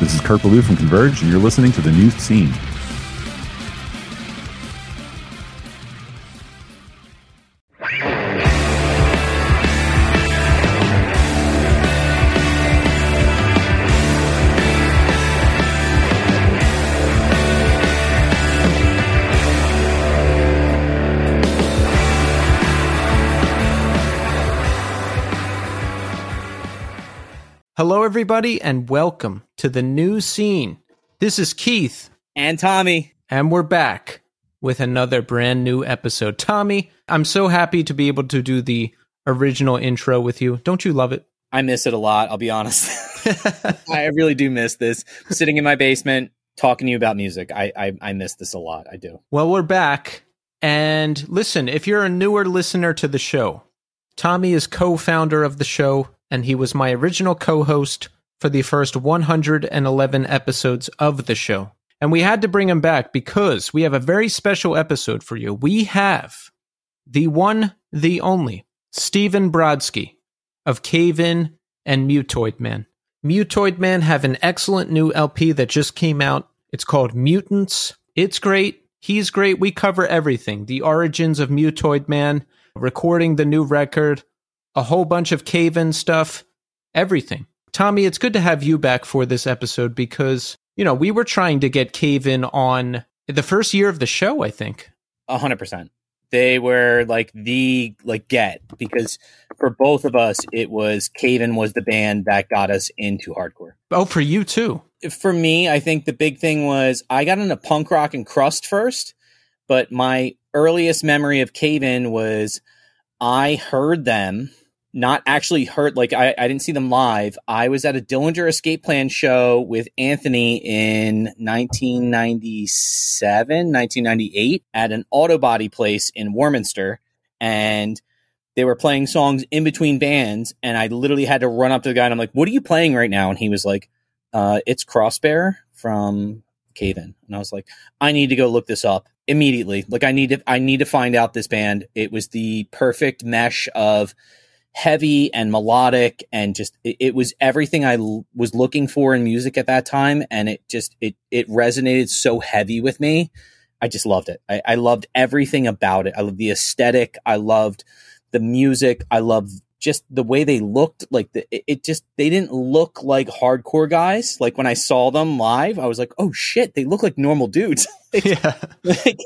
This is Kurt Ballou from Converge, and you're listening to The New Scene. Everybody, and welcome to the new scene. This is Keith, and Tommy. and we're back with another brand new episode. Tommy, I'm so happy to be able to do the original intro with you. Don't you love it? I miss it a lot, I'll be honest. I really do miss this. Sitting in my basement talking to you about music. I, I I miss this a lot. I do. Well, we're back. And listen, if you're a newer listener to the show, Tommy is co founder of the show, and he was my original co host for the first 111 episodes of the show. And we had to bring him back because we have a very special episode for you. We have the one, the only, Stephen Brodsky of Cave In and Mutoid Man. Mutoid Man have an excellent new LP that just came out. It's called Mutants. It's great. He's great. We cover everything the origins of Mutoid Man, recording the new record, a whole bunch of cave in stuff, everything. Tommy, it's good to have you back for this episode because, you know, we were trying to get Cave In on the first year of the show, I think. A hundred percent. They were like the like get because for both of us it was Cave In was the band that got us into hardcore. Oh, for you too. For me, I think the big thing was I got into punk rock and crust first, but my earliest memory of Cave In was I heard them not actually heard like I, I didn't see them live. I was at a Dillinger Escape Plan show with Anthony in 1997, 1998 at an auto body place in Warminster and they were playing songs in between bands and I literally had to run up to the guy and I'm like, "What are you playing right now?" and he was like, uh, it's Crossbearer from Cave In. And I was like, I need to go look this up immediately. Like I need to I need to find out this band. It was the perfect mesh of heavy and melodic and just it, it was everything I l- was looking for in music at that time and it just it it resonated so heavy with me. I just loved it. I, I loved everything about it. I loved the aesthetic. I loved the music. I loved just the way they looked. Like the, it, it just they didn't look like hardcore guys. Like when I saw them live, I was like, oh shit, they look like normal dudes. Yeah. like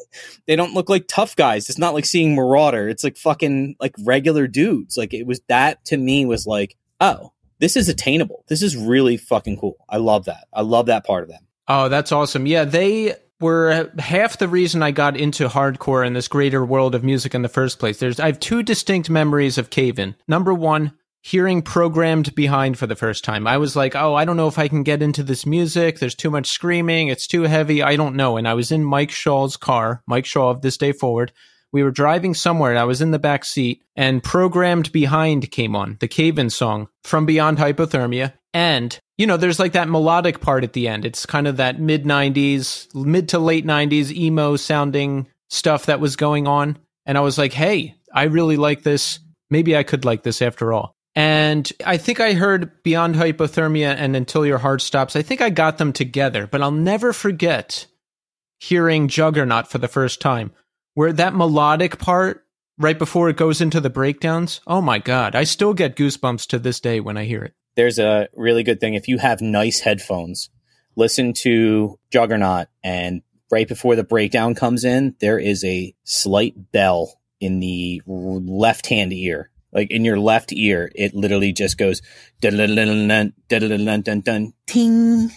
they don't look like tough guys. It's not like seeing Marauder. It's like fucking like regular dudes. Like it was that to me was like, oh, this is attainable. This is really fucking cool. I love that. I love that part of them. Oh, that's awesome. Yeah, they were uh, half the reason I got into hardcore and this greater world of music in the first place. There's I have two distinct memories of Cave In. Number one, hearing programmed behind for the first time. I was like, "Oh, I don't know if I can get into this music. There's too much screaming. It's too heavy. I don't know." And I was in Mike Shaw's car, Mike Shaw of This Day Forward. We were driving somewhere and I was in the back seat and programmed behind came on, the Cave In song from Beyond Hypothermia. And, you know, there's like that melodic part at the end. It's kind of that mid 90s, mid to late 90s emo sounding stuff that was going on. And I was like, hey, I really like this. Maybe I could like this after all. And I think I heard Beyond Hypothermia and Until Your Heart Stops. I think I got them together, but I'll never forget hearing Juggernaut for the first time, where that melodic part right before it goes into the breakdowns. Oh my God. I still get goosebumps to this day when I hear it. There's a really good thing if you have nice headphones, listen to Juggernaut and right before the breakdown comes in, there is a slight bell in the left hand ear. Like in your left ear, it literally just goes ting.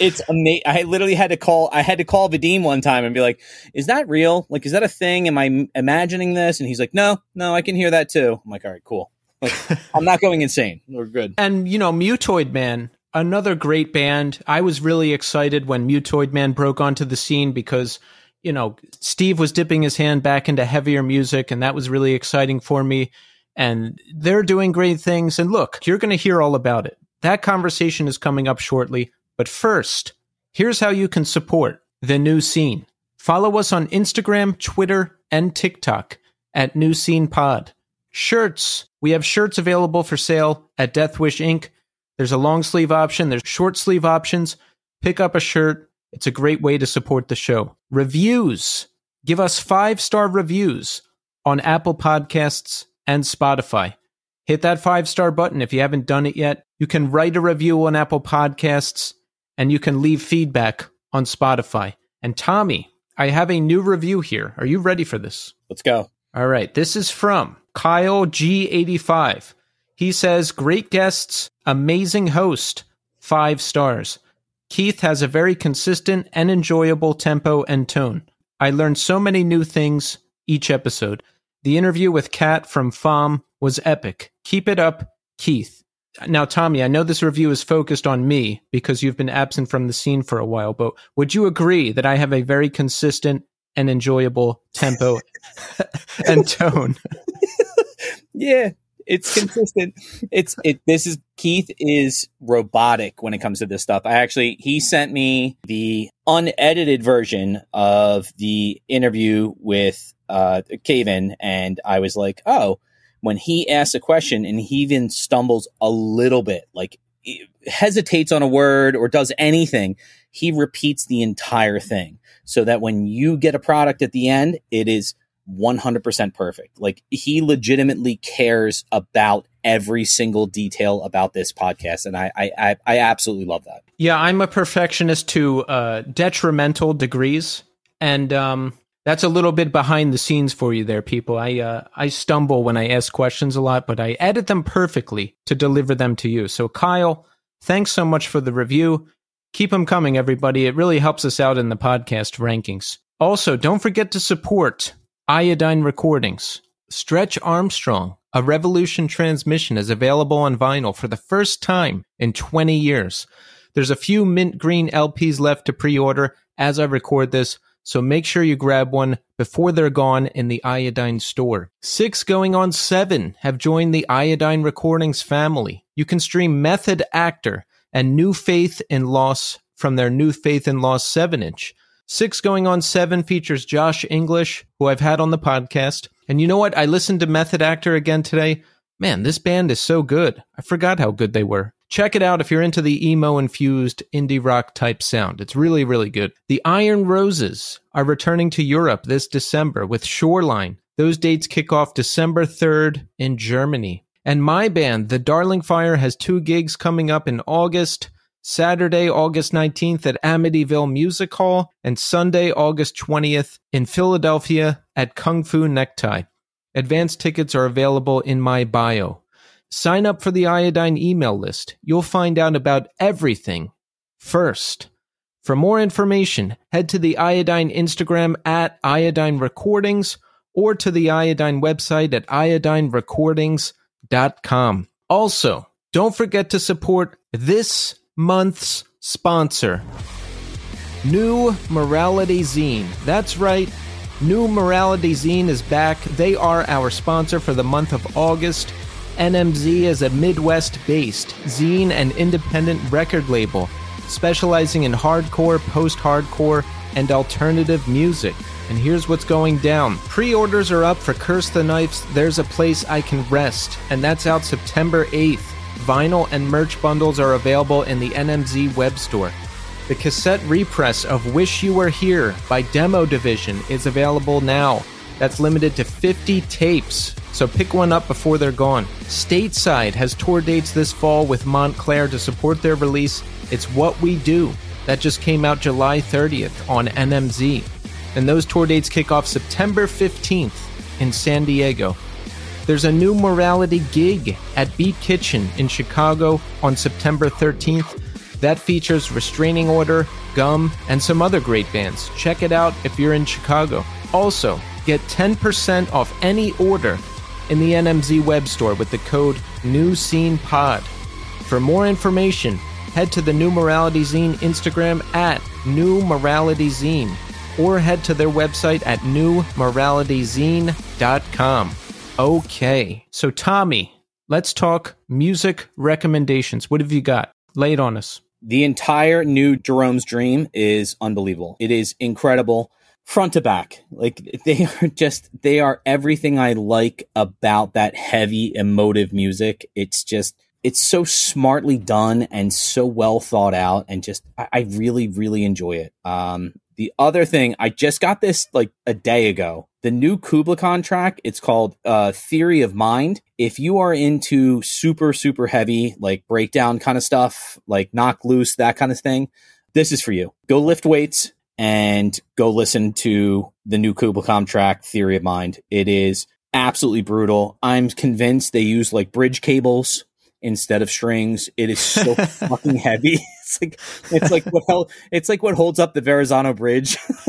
it's amazing. I literally had to call. I had to call Vadim one time and be like, "Is that real? Like, is that a thing? Am I imagining this?" And he's like, "No, no, I can hear that too." I'm like, "All right, cool. Like, I'm not going insane. We're good." And, you know, Mutoid Man, another great band. I was really excited when Mutoid Man broke onto the scene because, you know, Steve was dipping his hand back into heavier music, and that was really exciting for me. And they're doing great things. And look, you're going to hear all about it. That conversation is coming up shortly. But first, here's how you can support the new scene. Follow us on Instagram, Twitter, and TikTok at New Scene Pod. Shirts. We have shirts available for sale at Death Wish Inc. There's a long sleeve option, there's short sleeve options. Pick up a shirt. It's a great way to support the show. Reviews. Give us five star reviews on Apple Podcasts and Spotify. Hit that five star button if you haven't done it yet. You can write a review on Apple Podcasts and you can leave feedback on Spotify. And Tommy, I have a new review here. Are you ready for this? Let's go. All right. This is from Kyle G85. He says, Great guests, amazing host, five stars. Keith has a very consistent and enjoyable tempo and tone. I learned so many new things each episode. The interview with Kat from FAM was epic. Keep it up, Keith. Now, Tommy, I know this review is focused on me because you've been absent from the scene for a while, but would you agree that I have a very consistent and enjoyable tempo and tone? Yeah, it's consistent. It's it. This is Keith is robotic when it comes to this stuff. I actually he sent me the unedited version of the interview with uh Cave In, and I was like, oh when he asks a question and he even stumbles a little bit, like hesitates on a word or does anything, he repeats the entire thing so that when you get a product at the end, it is 100% perfect. Like he legitimately cares about every single detail about this podcast. And I, I, I absolutely love that. Yeah. I'm a perfectionist to uh, detrimental degrees. And um, that's a little bit behind the scenes for you there, people. I uh, I stumble when I ask questions a lot, but I edit them perfectly to deliver them to you. So, Kyle, thanks so much for the review. Keep them coming, everybody. It really helps us out in the podcast rankings. Also, don't forget to support Iodine Recordings. Stretch Arm Strong, a Revolution transmission, is available on vinyl for the first time in 20 years. There's a few mint green LPs left to pre order as I record this. So make sure you grab one before they're gone in the Iodine store. Six going on seven have joined the Iodine Recordings family. You can stream Method Actor and New Faith in Loss from their New Faith in Loss 7 inch. Six going on seven features Josh English, who I've had on the podcast. And you know what? I listened to Method Actor again today. Man, this band is so good. I forgot how good they were. Check it out if you're into the emo infused indie rock type sound. It's really, really good. The Iron Roses are returning to Europe this December with Shoreline. Those dates kick off December 3rd in Germany. And my band, The Darling Fire, has two gigs coming up in August. Saturday, August 19th at Amityville Music Hall, and Sunday, August 20th in Philadelphia at Kung Fu Necktie. Advance tickets are available in my bio. Sign up for the Iodine email list. You'll find out about everything first. For more information, head to the Iodine Instagram at Iodine Recordings or to the Iodine website at iodinerecordings.com. Also, don't forget to support this month's sponsor, New Morality Zine. That's right, New Morality Zine is back. They are our sponsor for the month of August. NMZ is a Midwest based zine and independent record label specializing in hardcore, post hardcore, and alternative music. And here's what's going down pre orders are up for Curse the Knives, There's a Place I Can Rest, and that's out September 8th. Vinyl and merch bundles are available in the NMZ web store. The cassette repress of Wish You Were Here by Demo Division is available now. That's limited to 50 tapes, so pick one up before they're gone. Stateside has tour dates this fall with Montclair to support their release. It's What We Do. That just came out July 30th on NMZ. And those tour dates kick off September 15th in San Diego. There's a new morality gig at Beat Kitchen in Chicago on September 13th. That features Restraining Order, Gum, and some other great bands. Check it out if you're in Chicago. Also, get 10% off any order in the NMZ web store with the code NewScenePod. For more information, head to the New Morality Zine Instagram at New Morality Zine or head to their website at newmoralityzine.com. Okay, so Tommy, let's talk music recommendations. What have you got? Lay it on us. The entire new Jerome's Dream is unbelievable. It is incredible front to back. Like they are just they are everything I like about that heavy emotive music. It's just it's so smartly done and so well thought out and just I, I really really enjoy it um the other thing i just got this like a day ago. The new Kublai Khan track it's called uh theory of mind. If you are into super super heavy like breakdown kind of stuff like Knocked Loose that kind of thing this is for you. Go lift weights and go listen to the new Kublai Khan track theory of mind. It is absolutely brutal. I'm convinced they use like bridge cables instead of strings. It is so fucking heavy. It's like it's like what held, it's like what holds up the Verrazano Bridge.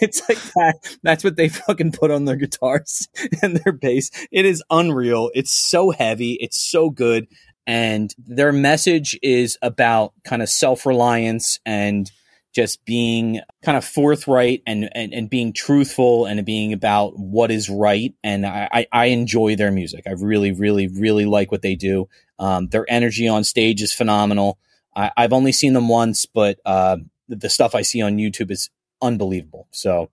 it's like that. That's what they fucking put on their guitars and their bass. It is unreal. It's so heavy. It's so good. And their message is about kind of self reliance and just being kind of forthright and, and, and being truthful and being about what is right. And I, I enjoy their music. I really, really, really like what they do. Um, their energy on stage is phenomenal. I, have only seen them once, but uh, the, stuff I see on YouTube is unbelievable. So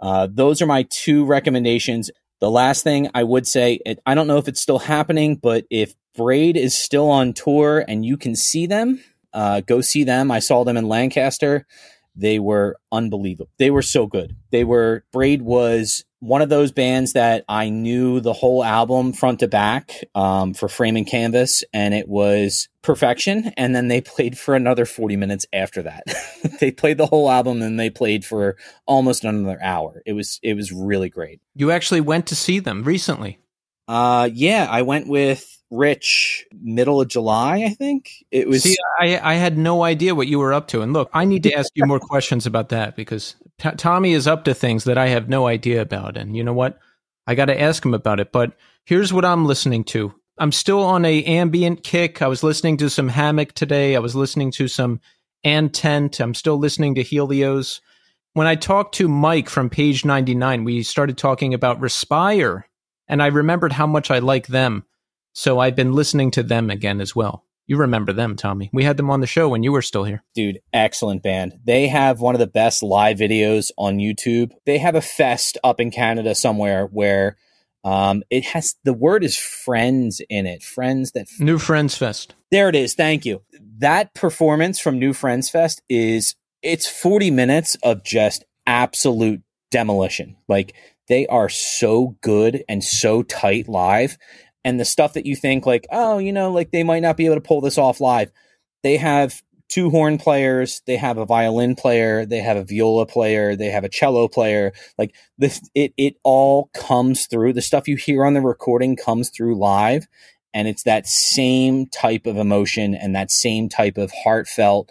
uh, those are my two recommendations. The last thing I would say, it, I don't know if it's still happening, but if Braid is still on tour and you can see them, uh, go see them. I saw them in Lancaster. They were unbelievable. They were so good. They were, Braid was one of those bands that I knew the whole album front to back um, for Frame and Canvas, and it was perfection. And then they played for another 40 minutes after that. they played the whole album and they played for almost another hour. It was, it was really great. You actually went to see them recently. Uh, yeah, I went with Rich middle of July, I think it was. See, I I had no idea what you were up to, and look, I need to ask you more questions about that because T- Tommy is up to things that I have no idea about, and you know what? I got to ask him about it. But here's what I'm listening to. I'm still on a ambient kick. I was listening to some Hammock today. I was listening to some Antent. I'm still listening to Helios. When I talked to Mike from Page 99, we started talking about Respire, and I remembered how much I like them. So I've been listening to them again as well. You remember them, Tommy. We had them on the show when you were still here. Dude, excellent band. They have one of the best live videos on YouTube. They have a fest up in Canada somewhere where um, it has the word is friends in it. Friends that f- New Friends Fest. There it is. Thank you. That performance from New Friends Fest is it's 40 minutes of just absolute demolition. Like they are so good and so tight live and the stuff that you think like, oh, you know, like they might not be able to pull this off live. They have two horn players, they have a violin player, they have a viola player, they have a cello player. Like this it it all comes through. The stuff you hear on the recording comes through live and it's that same type of emotion and that same type of heartfelt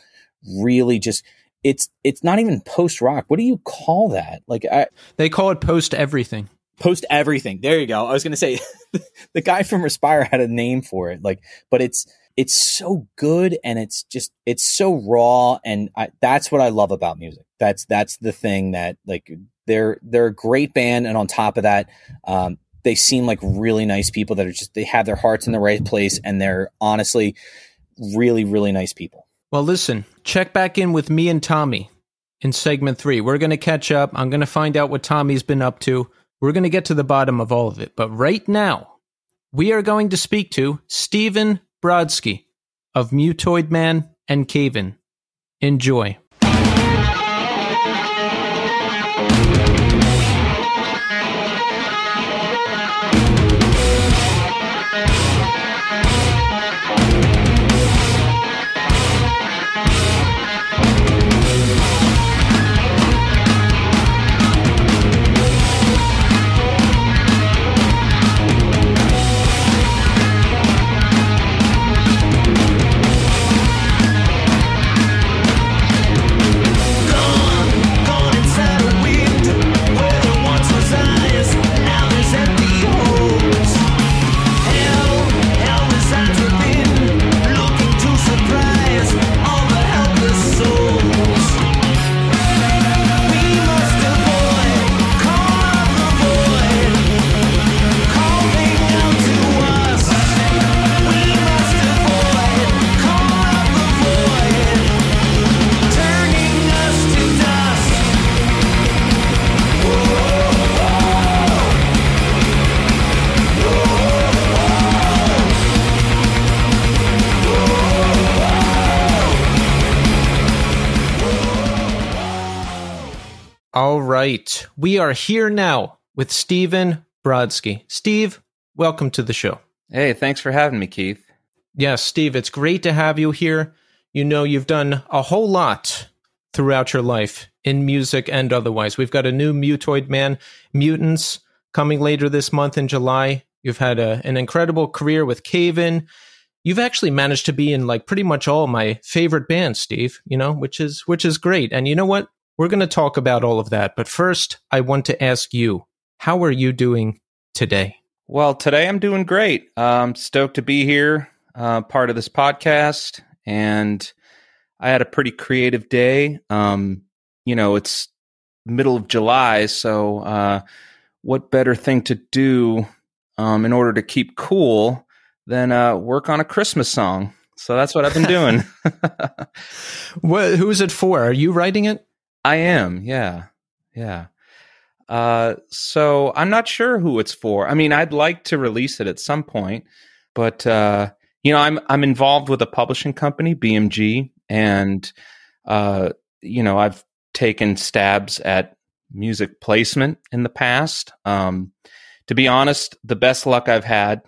really just it's it's not even post rock. What do you call that? Like I, they call it post everything post everything. There you go. I was going to say the guy from Respire had a name for it, like, but it's it's so good and it's just it's so raw, and I, that's what I love about music. That's that's the thing that like they're they're a great band, and on top of that, um, they seem like really nice people that are just they have their hearts in the right place, and they're honestly really really nice people. Well, listen, check back in with me and Tommy in segment three. We're going to catch up. I'm going to find out what Tommy's been up to. We're going to get to the bottom of all of it. But right now, we are going to speak to Stephen Brodsky of Mutoid Man and Cave In. Enjoy. We are here now with Stephen Brodsky. Steve, welcome to the show. Hey, thanks for having me, Keith. Yes, Steve, it's great to have you here. You know, you've done a whole lot throughout your life in music and otherwise. We've got a new Mutoid Man, Mutants, coming later this month in July. You've had a, an incredible career with Cave In. You've actually managed to be in like pretty much all my favorite bands, Steve, you know, which is which is great. And you know what? We're going to talk about all of that. But first, I want to ask you, how are you doing today? Well, today I'm doing great. I'm um, stoked to be here, uh, part of this podcast. And I had a pretty creative day. Um, you know, it's middle of July. So, uh, what better thing to do um, in order to keep cool than uh, work on a Christmas song? So that's what I've been doing. what, who is it for? Are you writing it? I am, yeah, yeah. Uh, so I'm not sure who it's for. I mean, I'd like to release it at some point, but uh, you know, I'm I'm involved with a publishing company, BMG, and uh, you know, I've taken stabs at music placement in the past. Um, to be honest, the best luck I've had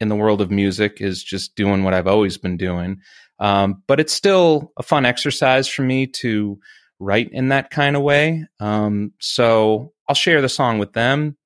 in the world of music is just doing what I've always been doing. Um, but it's still a fun exercise for me to write in that kind of way. Um, so I'll share the song with them.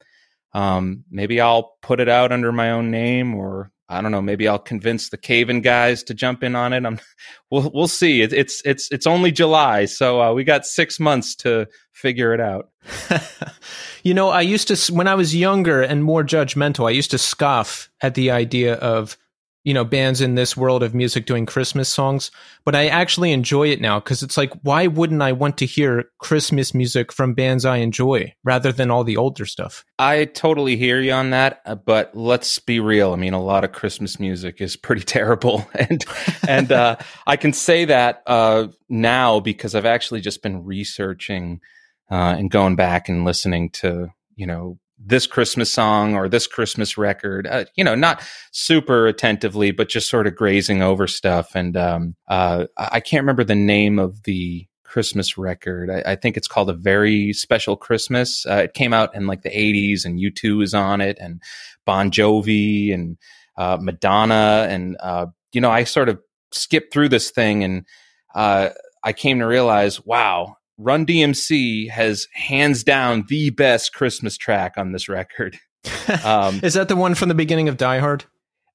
Um, maybe I'll put it out under my own name, or I don't know. Maybe I'll convince the Cave In guys to jump in on it. I'm, we'll we'll see. It, it's it's it's only July, so uh, we got six months to figure it out. you know, I used to when I was younger and more judgmental. I used to scoff at the idea of you know, bands in this world of music doing Christmas songs, but I actually enjoy it now because it's like, why wouldn't I want to hear Christmas music from bands I enjoy rather than all the older stuff? I totally hear you on that, uh, but let's be real. I mean, a lot of Christmas music is pretty terrible, and and uh, I can say that uh, now because I've actually just been researching uh, and going back and listening to you know this Christmas song or this Christmas record, uh, you know, not super attentively, but just sort of grazing over stuff. And um, uh, I can't remember the name of the Christmas record. I, I, think it's called A Very Special Christmas. Uh, it came out in like the 80s, and U2 is on it, and Bon Jovi, and uh, Madonna. And, uh, you know, I sort of skipped through this thing and uh, I came to realize, wow, Run DMC has hands down the best Christmas track on this record. Um, Is that the one from the beginning of Die Hard?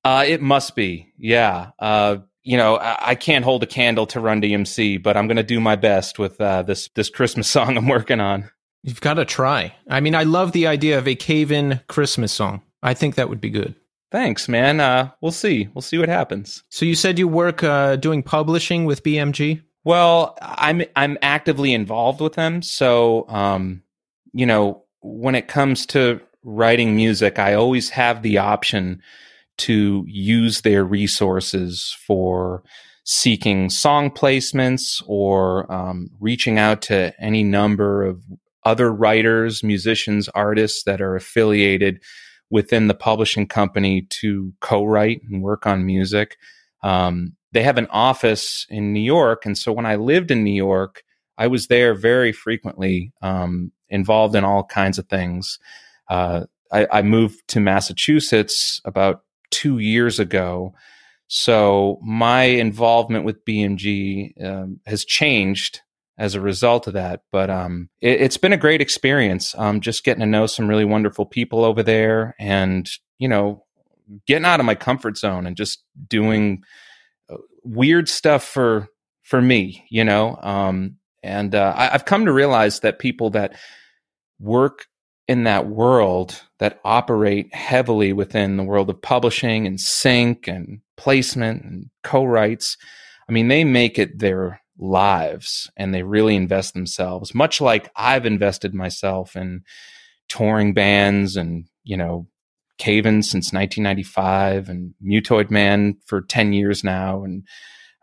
Uh, it must be. Yeah. Uh, you know, I, I, can't hold a candle to Run DMC, but I'm going to do my best with uh, this this Christmas song I'm working on. You've got to try. I mean, I love the idea of a cave-in Christmas song. I think that would be good. Thanks, man. Uh, we'll see. We'll see what happens. So you said you work uh, doing publishing with BMG. Well, I'm I'm actively involved with them, so um, you know, when it comes to writing music, I always have the option to use their resources for seeking song placements or um, reaching out to any number of other writers, musicians, artists that are affiliated within the publishing company to co-write and work on music. Um, they have an office in New York. And so when I lived in New York, I was there very frequently, um, involved in all kinds of things. Uh, I, I, moved to Massachusetts about two years ago. So my involvement with BMG um, has changed as a result of that. But um, it, has been a great experience. Just getting to know some really wonderful people over there, and you know, getting out of my comfort zone and just doing weird stuff for for me, you know. Um, and uh, I, I've come to realize that people that work in that world that operate heavily within the world of publishing and sync and placement and co-writes i mean they make it their lives and they really invest themselves much like i've invested myself in touring bands and you know Cave In since 1995 and Mutoid Man for 10 years now. And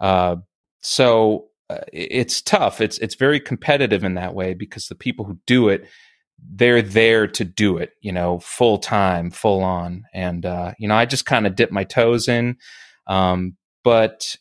uh, so uh, it's tough. It's it's very competitive in that way because the people who do it, they're there to do it, you know, full time, full on. And uh, you know, I just kind of dip my toes in. Um, but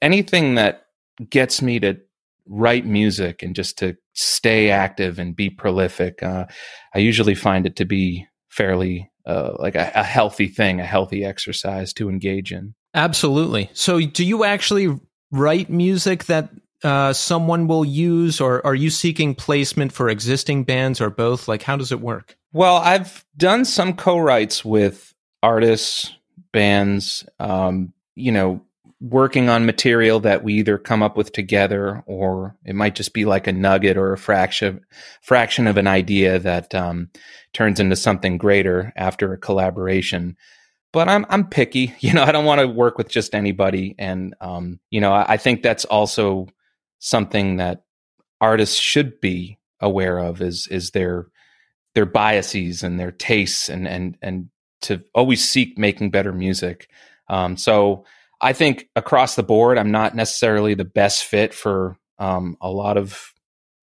anything that gets me to write music and just to stay active and be prolific. Uh, I usually find it to be fairly uh, like a, a healthy thing, a healthy exercise to engage in. Absolutely. So, do you actually write music that uh, someone will use, or are you seeking placement for existing bands, or both? Like, how does it work? Well, I've done some co-writes with artists, bands, um, you know, working on material that we either come up with together, or it might just be like a nugget or a fraction fraction of an idea that um, turns into something greater after a collaboration but I'm I'm picky. You know, I don't want to work with just anybody, and um, you know, I, I, think that's also something that artists should be aware of is is their their biases and their tastes, and and and to always seek making better music. Um, so I think across the board, I'm not necessarily the best fit for um, a lot of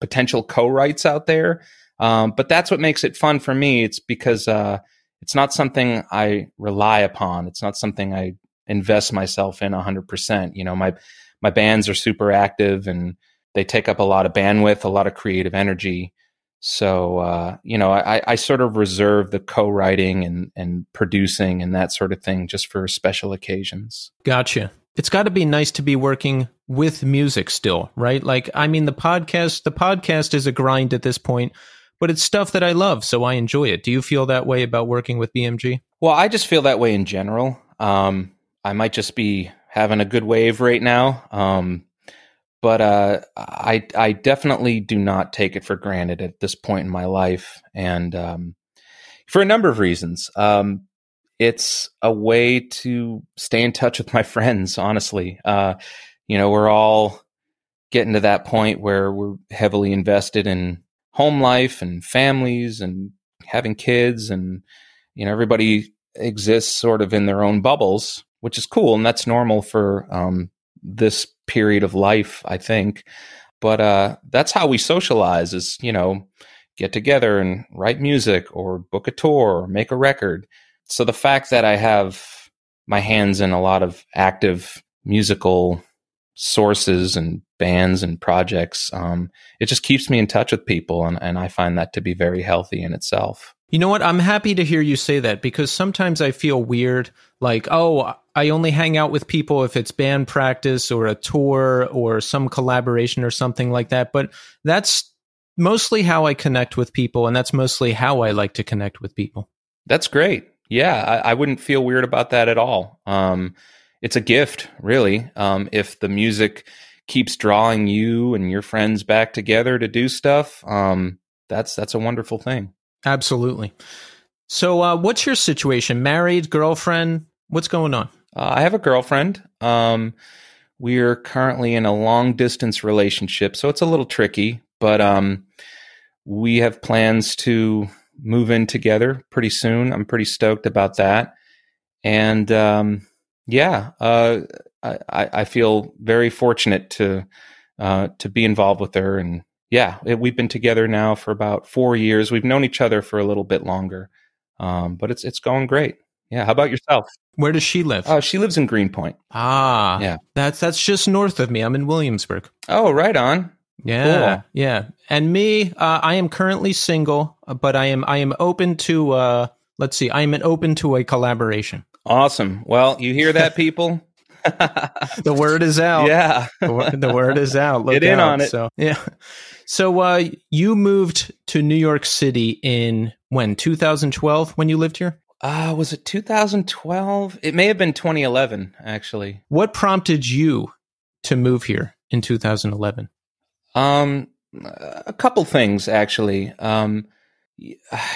potential co-writes out there, um, but that's what makes it fun for me. It's because uh, it's not something I rely upon. It's not something I invest myself in 100%. You know, my my bands are super active and they take up a lot of bandwidth, a lot of creative energy. So, uh, you know, I, I sort of reserve the co-writing and, and producing and that sort of thing just for special occasions. Gotcha. It's got to be nice to be working with music still, right? Like, I mean, the podcast, the podcast is a grind at this point but it's stuff that I love, so I enjoy it. Do you feel that way about working with BMG? Well, I just feel that way in general. Um, I might just be having a good wave right now. Um, but uh, I I definitely do not take it for granted at this point in my life, and um, for a number of reasons. Um, it's a way to stay in touch with my friends. Honestly, uh, you know, we're all getting to that point where we're heavily invested in home life and families and having kids and you know everybody exists sort of in their own bubbles which is cool and that's normal for um, this period of life i think but uh, that's how we socialize is you know get together and write music or book a tour or make a record so the fact that i have my hands in a lot of active musical sources and bands and projects. Um, it just keeps me in touch with people, and, and I find that to be very healthy in itself. You know what? I'm happy to hear you say that because sometimes I feel weird. Like, oh, I only hang out with people if it's band practice or a tour or some collaboration or something like that. But that's mostly how I connect with people, and that's mostly how I like to connect with people. That's great. Yeah, I, I wouldn't feel weird about that at all. Um, it's a gift, really. Um, if the music keeps drawing you and your friends back together to do stuff, um, that's that's a wonderful thing. Absolutely. So, uh, what's your situation? Married, girlfriend? What's going on? Uh, I have a girlfriend. Um, we're currently in a long distance relationship, so it's a little tricky. But um, we have plans to move in together pretty soon. I'm pretty stoked about that. And um, yeah, uh, I, I feel very fortunate to uh, to be involved with her, and yeah, it, we've been together now for about four years. We've known each other for a little bit longer, um, but it's it's going great. Yeah, how about yourself? Where does she live? Oh, she lives in Greenpoint. Ah, yeah, that's that's just north of me. I'm in Williamsburg. Oh, right on. Yeah, cool. yeah. And me, uh, I am currently single, but I am I am open to. Uh, let's see, I am open to a collaboration. Awesome. Well, you hear that, people? the word is out. Yeah, the, word is out. Look Get in out. on it. So yeah. So uh, you moved to New York City in when 2012 when you lived here. Uh, was it 2012? It may have been 2011, actually. What prompted you to move here in 2011? Um, a couple things actually. Um,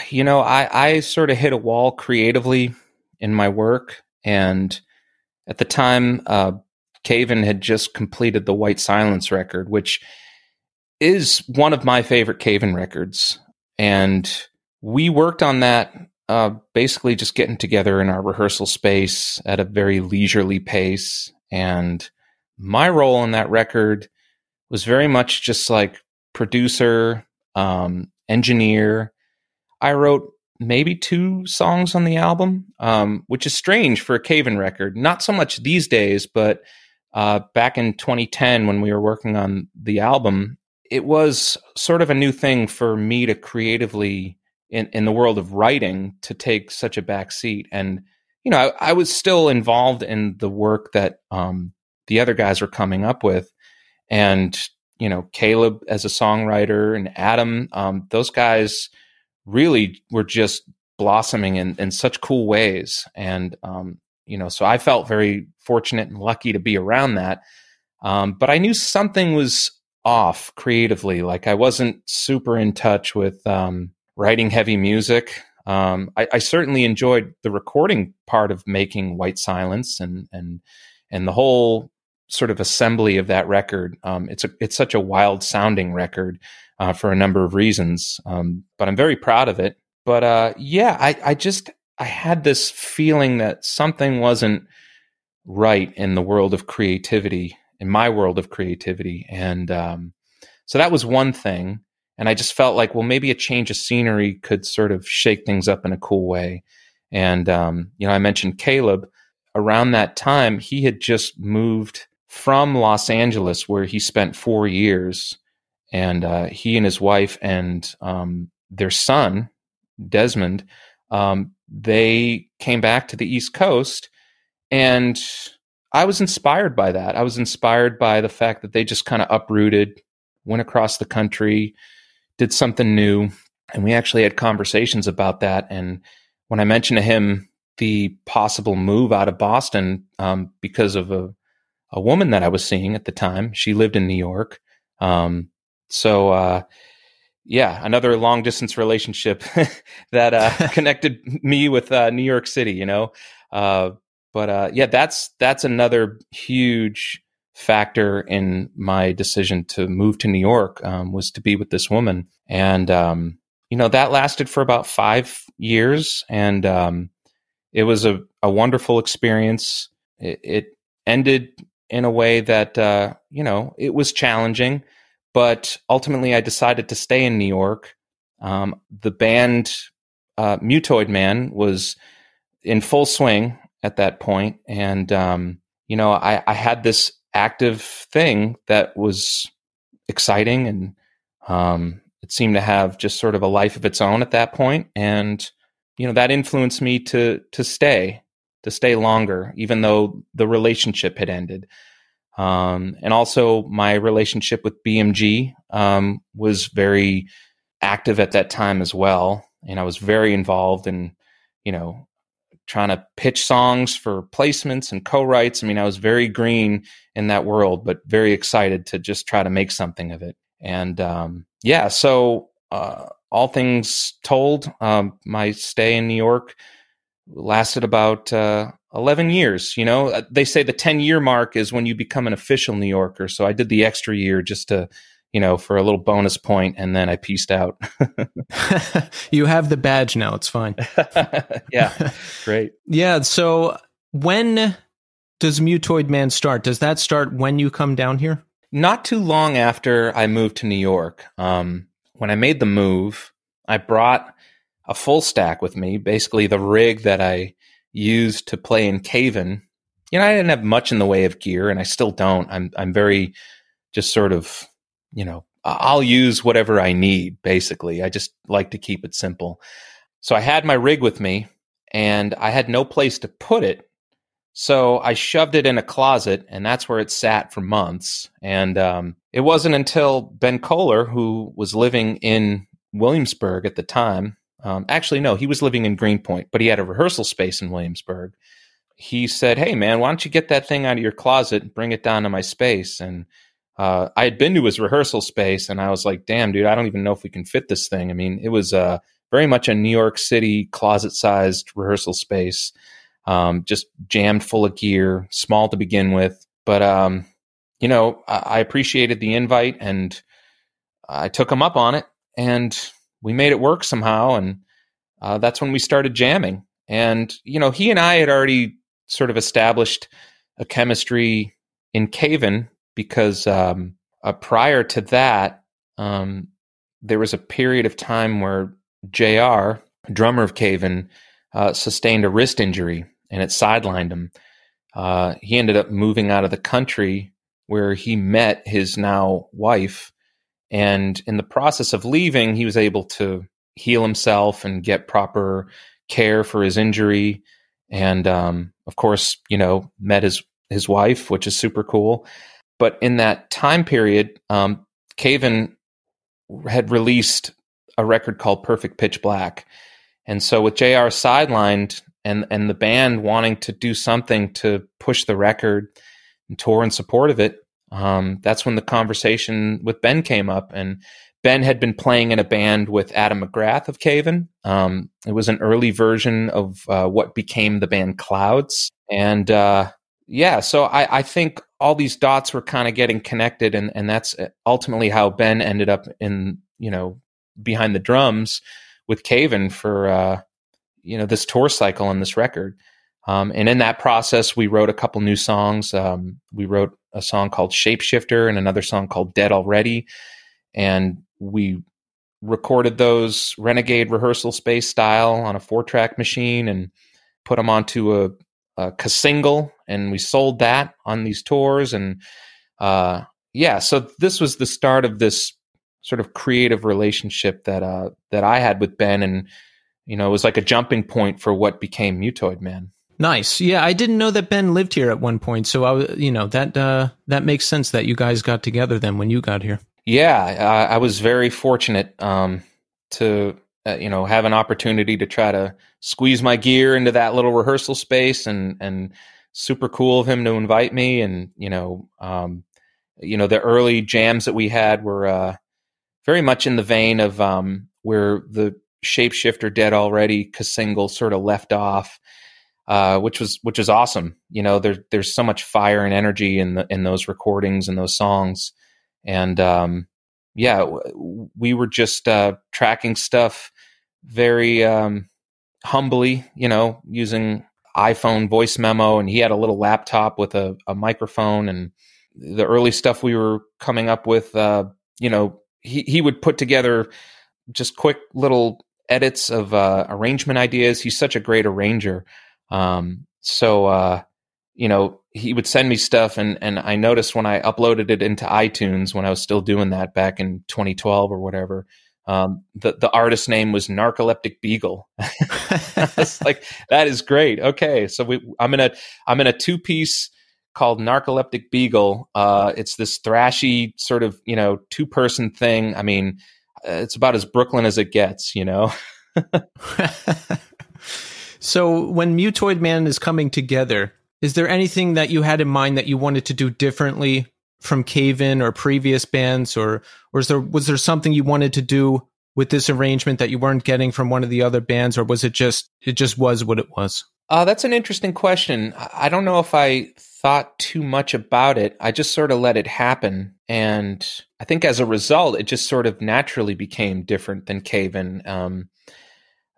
you know, I I sort of hit a wall creatively in my work. And at the time, uh, Cave In had just completed the White Silence record, which is one of my favorite Cave In records. And we worked on that uh, basically just getting together in our rehearsal space at a very leisurely pace. And my role in that record was very much just like producer, um, engineer. I wrote maybe two songs on the album, um, which is strange for a Cave In record. Not so much these days, but uh, back in 2010 when we were working on the album, it was sort of a new thing for me to creatively in, in the world of writing to take such a back seat. And, you know, I, I was still involved in the work that um, the other guys were coming up with. And, you know, Caleb as a songwriter and Adam, um, those guys really were just blossoming in, in such cool ways. And, um, you know, so I felt very fortunate and lucky to be around that. Um, but I knew something was off creatively. Like I wasn't super in touch with um, writing heavy music. Um, I, I, certainly enjoyed the recording part of making White Silence and and and the whole sort of assembly of that record. Um, it's a it's such a wild sounding record uh, for a number of reasons, um, but I'm very proud of it. But uh, yeah, I, I just I had this feeling that something wasn't right in the world of creativity, in my world of creativity, and um, so that was one thing. And I just felt like, well, maybe a change of scenery could sort of shake things up in a cool way. And, um, you know, I mentioned Caleb. Around that time, he had just moved from Los Angeles, where he spent four years. And uh, he and his wife and um, their son, Desmond, um, they came back to the East Coast. And I was inspired by that. I was inspired by the fact that they just kind of uprooted, went across the country, did something new. And we actually had conversations about that. And when I mentioned to him the possible move out of Boston um, because of a, a woman that I was seeing at the time, she lived in New York. Um, so, uh, yeah, another long distance relationship that uh, connected me with uh, New York City, you know. Uh, but uh, yeah, that's that's another huge factor in my decision to move to New York um, was to be with this woman, and um, you know that lasted for about five years, and um, it was a, a wonderful experience. It, it, ended in a way that uh, you know it was challenging, but ultimately I decided to stay in New York. Um, the band uh, Mutoid Man was in full swing at that point, and um, you know I, I had this active thing that was exciting and um, it seemed to have just sort of a life of its own at that point. And you know that influenced me to to stay to stay longer even though the relationship had ended. Um, and also my relationship with bmg um, was very active at that time as well. And i was very involved in you know trying to pitch songs for placements and co-writes. I mean, I was very green in that world, but very excited to just try to make something of it. And um, yeah, so uh, all things told, um, my stay in New York lasted about uh, 11 years. You know, they say the 10 year mark is when you become an official New Yorker. So I did the extra year just to you know, for a little bonus point, and then I pieced out. you have the badge now; it's fine. yeah, great. Yeah. So when does Mutoid Man start? Does that start when you come down here? Not too long after I moved to New York. Um, when I made the move, I brought a full stack with me, basically the rig that I used to play in Cave In. You know, I didn't have much in the way of gear, and I still don't. I'm I'm very just sort of you know, I'll use whatever I need, basically. I just like to keep it simple. So I had my rig with me and I had no place to put it. So I shoved it in a closet and that's where it sat for months. And um, it wasn't until Ben Koller, who was living in Williamsburg at the time, um, actually, no, he was living in Greenpoint, but he had a rehearsal space in Williamsburg. He said, Hey, man, why don't you get that thing out of your closet and bring it down to my space? And uh, I had been to his rehearsal space and I was like, damn, dude, I don't even know if we can fit this thing. I mean, it was uh, very much a New York City closet sized rehearsal space, um, just jammed full of gear, small to begin with. But, um, you know, I-, I appreciated the invite and I took him up on it and we made it work somehow. And uh, that's when we started jamming. And, you know, he and I had already sort of established a chemistry in Cave In because um, uh, prior to that, um, there was a period of time where JR, drummer of Cave In, uh, sustained a wrist injury and it sidelined him. Uh, he ended up moving out of the country where he met his now wife And in the process of leaving, he was able to heal himself and get proper care for his injury. And um, of course, you know, met his his wife, which is super cool. But in that time period, um, Cave In had released a record called Perfect Pitch Black. And so with JR sidelined and and the band wanting to do something to push the record and tour in support of it, um, that's when the conversation with Ben came up. And Ben had been playing in a band with Adam McGrath of Cave In. Um, it was an early version of uh, what became the band Clouds. And uh, yeah, so I, I, think all these dots were kind of getting connected, and, and that's ultimately how Ben ended up in, you know, behind the drums with Cave In for, uh, you know, this tour cycle and this record. Um, and in that process, we wrote a couple new songs. Um, we wrote a song called Shapeshifter and another song called Dead Already. And we recorded those Renegade rehearsal space style on a four track machine and put them onto a, a single, and we sold that on these tours. And uh, yeah, so this was the start of this sort of creative relationship that uh, that I had with Ben, and you know, it was like a jumping point for what became Mutoid Man. Nice. Yeah, I didn't know that Ben lived here at one point, so I, was, you know, that uh, that makes sense that you guys got together then when you got here. Yeah, I, I was very fortunate um, to uh, you know have an opportunity to try to squeeze my gear into that little rehearsal space, and and super cool of him to invite me, and you know, um, you know, the early jams that we had were uh, very much in the vein of um, where the shapeshifter dead already single sort of left off. Uh, which was which is awesome. You know, there's there's so much fire and energy in the in those recordings and those songs and um, yeah, we were just uh, tracking stuff very um, humbly, you know, using iPhone voice memo, and he had a little laptop with a, a microphone, and the early stuff we were coming up with, uh, you know, he he would put together just quick little edits of uh, arrangement ideas. He's such a great arranger. Um, so uh, you know, he would send me stuff and and I noticed when I uploaded it into iTunes when I was still doing that back in 2012 or whatever, um, the the artist name was Narcoleptic Beagle. it's like that is great. Okay, so we I'm in a I'm in a two piece called Narcoleptic Beagle. Uh, it's this thrashy sort of you know two person thing. I mean, it's about as Brooklyn as it gets. You know. so when Mutoid Man is coming together is there anything that you had in mind that you wanted to do differently from Cave In or previous bands, or or there was there something you wanted to do with this arrangement that you weren't getting from one of the other bands, or was it just it just was what it was? Uh, that's an interesting question. I don't know if I thought too much about it. I just sort of let it happen, and I think as a result, it just sort of naturally became different than Cave In um,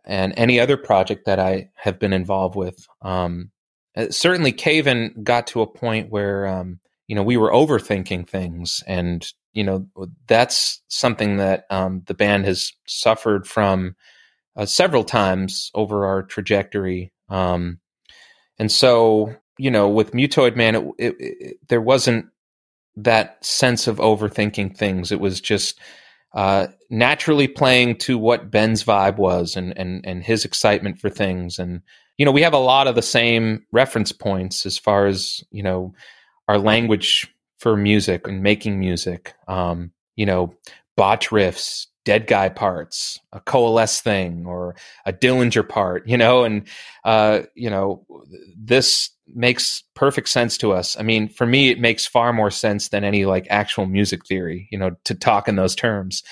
and any other project that I have been involved with. Um, uh, certainly Cave In got to a point where um, you know we were overthinking things, and you know that's something that um, the band has suffered from uh, several times over our trajectory. Um, and so you know with Mutoid Man, it, it, it, there wasn't that sense of overthinking things. It was just uh, naturally playing to what Ben's vibe was and and and his excitement for things and you know, we have a lot of the same reference points as far as, you know, our language for music and making music. Um, you know, botch riffs, dead guy parts, a coalesce thing, or a Dillinger part, you know, and, uh, you know, this makes perfect sense to us. I mean, for me, it makes far more sense than any like actual music theory, you know, to talk in those terms.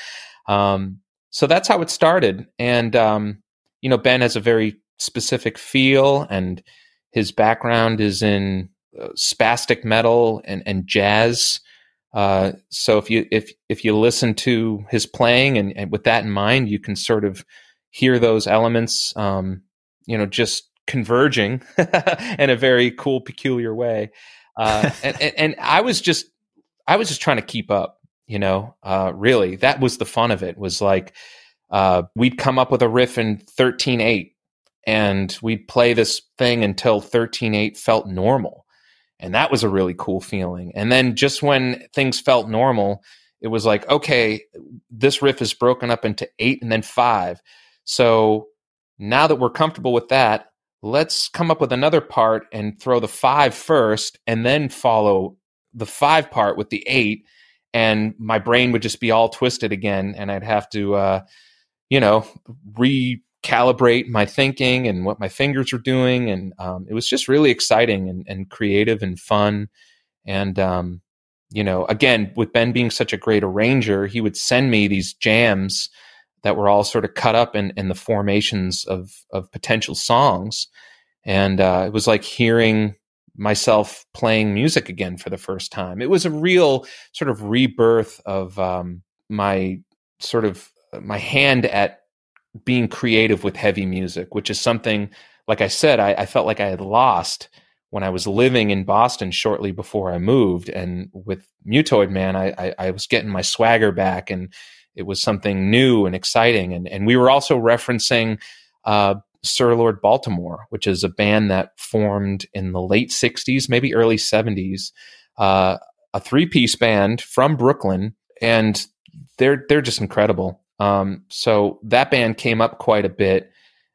Um, so that's how it started. And, um, you know, Ben has a very specific feel, and his background is in spastic metal and, and jazz. Uh, so if you if if you listen to his playing and, and, with that in mind, you can sort of hear those elements, um, you know, just converging in a very cool, peculiar way. Uh, and, and, and I was just I was just trying to keep up, you know. Uh, really, that was the fun of it. Was like uh, we'd come up with a riff in thirteen eight, and we'd play this thing until 13.8 felt normal. And that was a really cool feeling. And then just when things felt normal, it was like, okay, this riff is broken up into eight and then five. So now that we're comfortable with that, let's come up with another part and throw the five first and then follow the five part with the eight. And my brain would just be all twisted again. And I'd have to, uh, you know, recalibrate my thinking and what my fingers were doing. And um, it was just really exciting and, and creative and fun. And, um, you know, again, with Ben being such a great arranger, he would send me these jams that were all sort of cut up in, in the formations of, of potential songs. And uh, it was like hearing myself playing music again for the first time. It was a real sort of rebirth of um, my sort of my hand at being creative with heavy music, which is something, like I said, I, I felt like I had lost when I was living in Boston shortly before I moved. And with Mutoid Man, I, I, I was getting my swagger back and it was something new and exciting. And, and we were also referencing uh, Sir Lord Baltimore, which is a band that formed in the late 60s, maybe early 70s, uh, a three piece band from Brooklyn. And they're, they're just incredible. Um, so that band came up quite a bit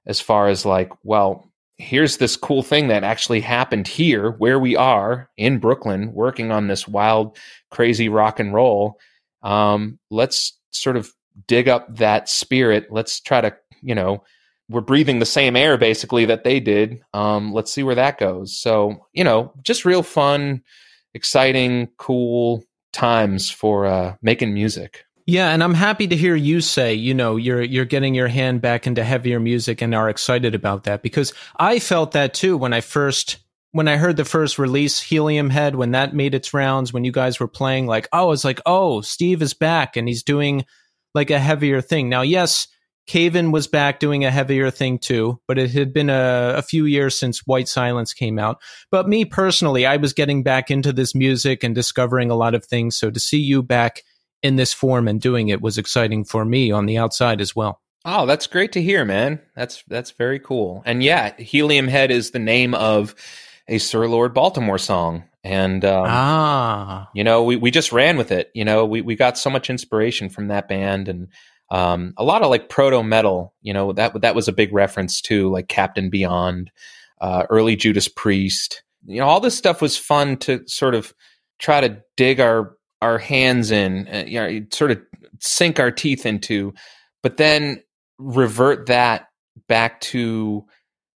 as far as like, well, here's this cool thing that actually happened here where we are in Brooklyn working on this wild, crazy rock and roll. Um, let's sort of dig up that spirit. Let's try to, you know, we're breathing the same air basically that they did. Um, let's see where that goes. So, you know, just real fun, exciting, cool times for uh, making music. Yeah, and I'm happy to hear you say, you know, you're you're getting your hand back into heavier music and are excited about that because I felt that too when I first when I heard the first release, Helium Head, when that made its rounds, when you guys were playing, like, oh, I was like, oh, Steve is back and he's doing like a heavier thing. Now, yes, Cave In was back doing a heavier thing too, but it had been a, a, few years since White Silence came out. But me personally, I was getting back into this music and discovering a lot of things. So to see you back in this form and doing it was exciting for me on the outside as well. Oh, that's great to hear, man. That's that's very cool. And yeah, Helium Head is the name of a Sir Lord Baltimore song. And um, ah, you know, we, we just ran with it. You know, we, we got so much inspiration from that band and um, a lot of like proto metal. You know, that that was a big reference to like Captain Beyond, uh, early Judas Priest. You know, all this stuff was fun to sort of try to dig our our hands in, uh, you know, sort of sink our teeth into, but then revert that back to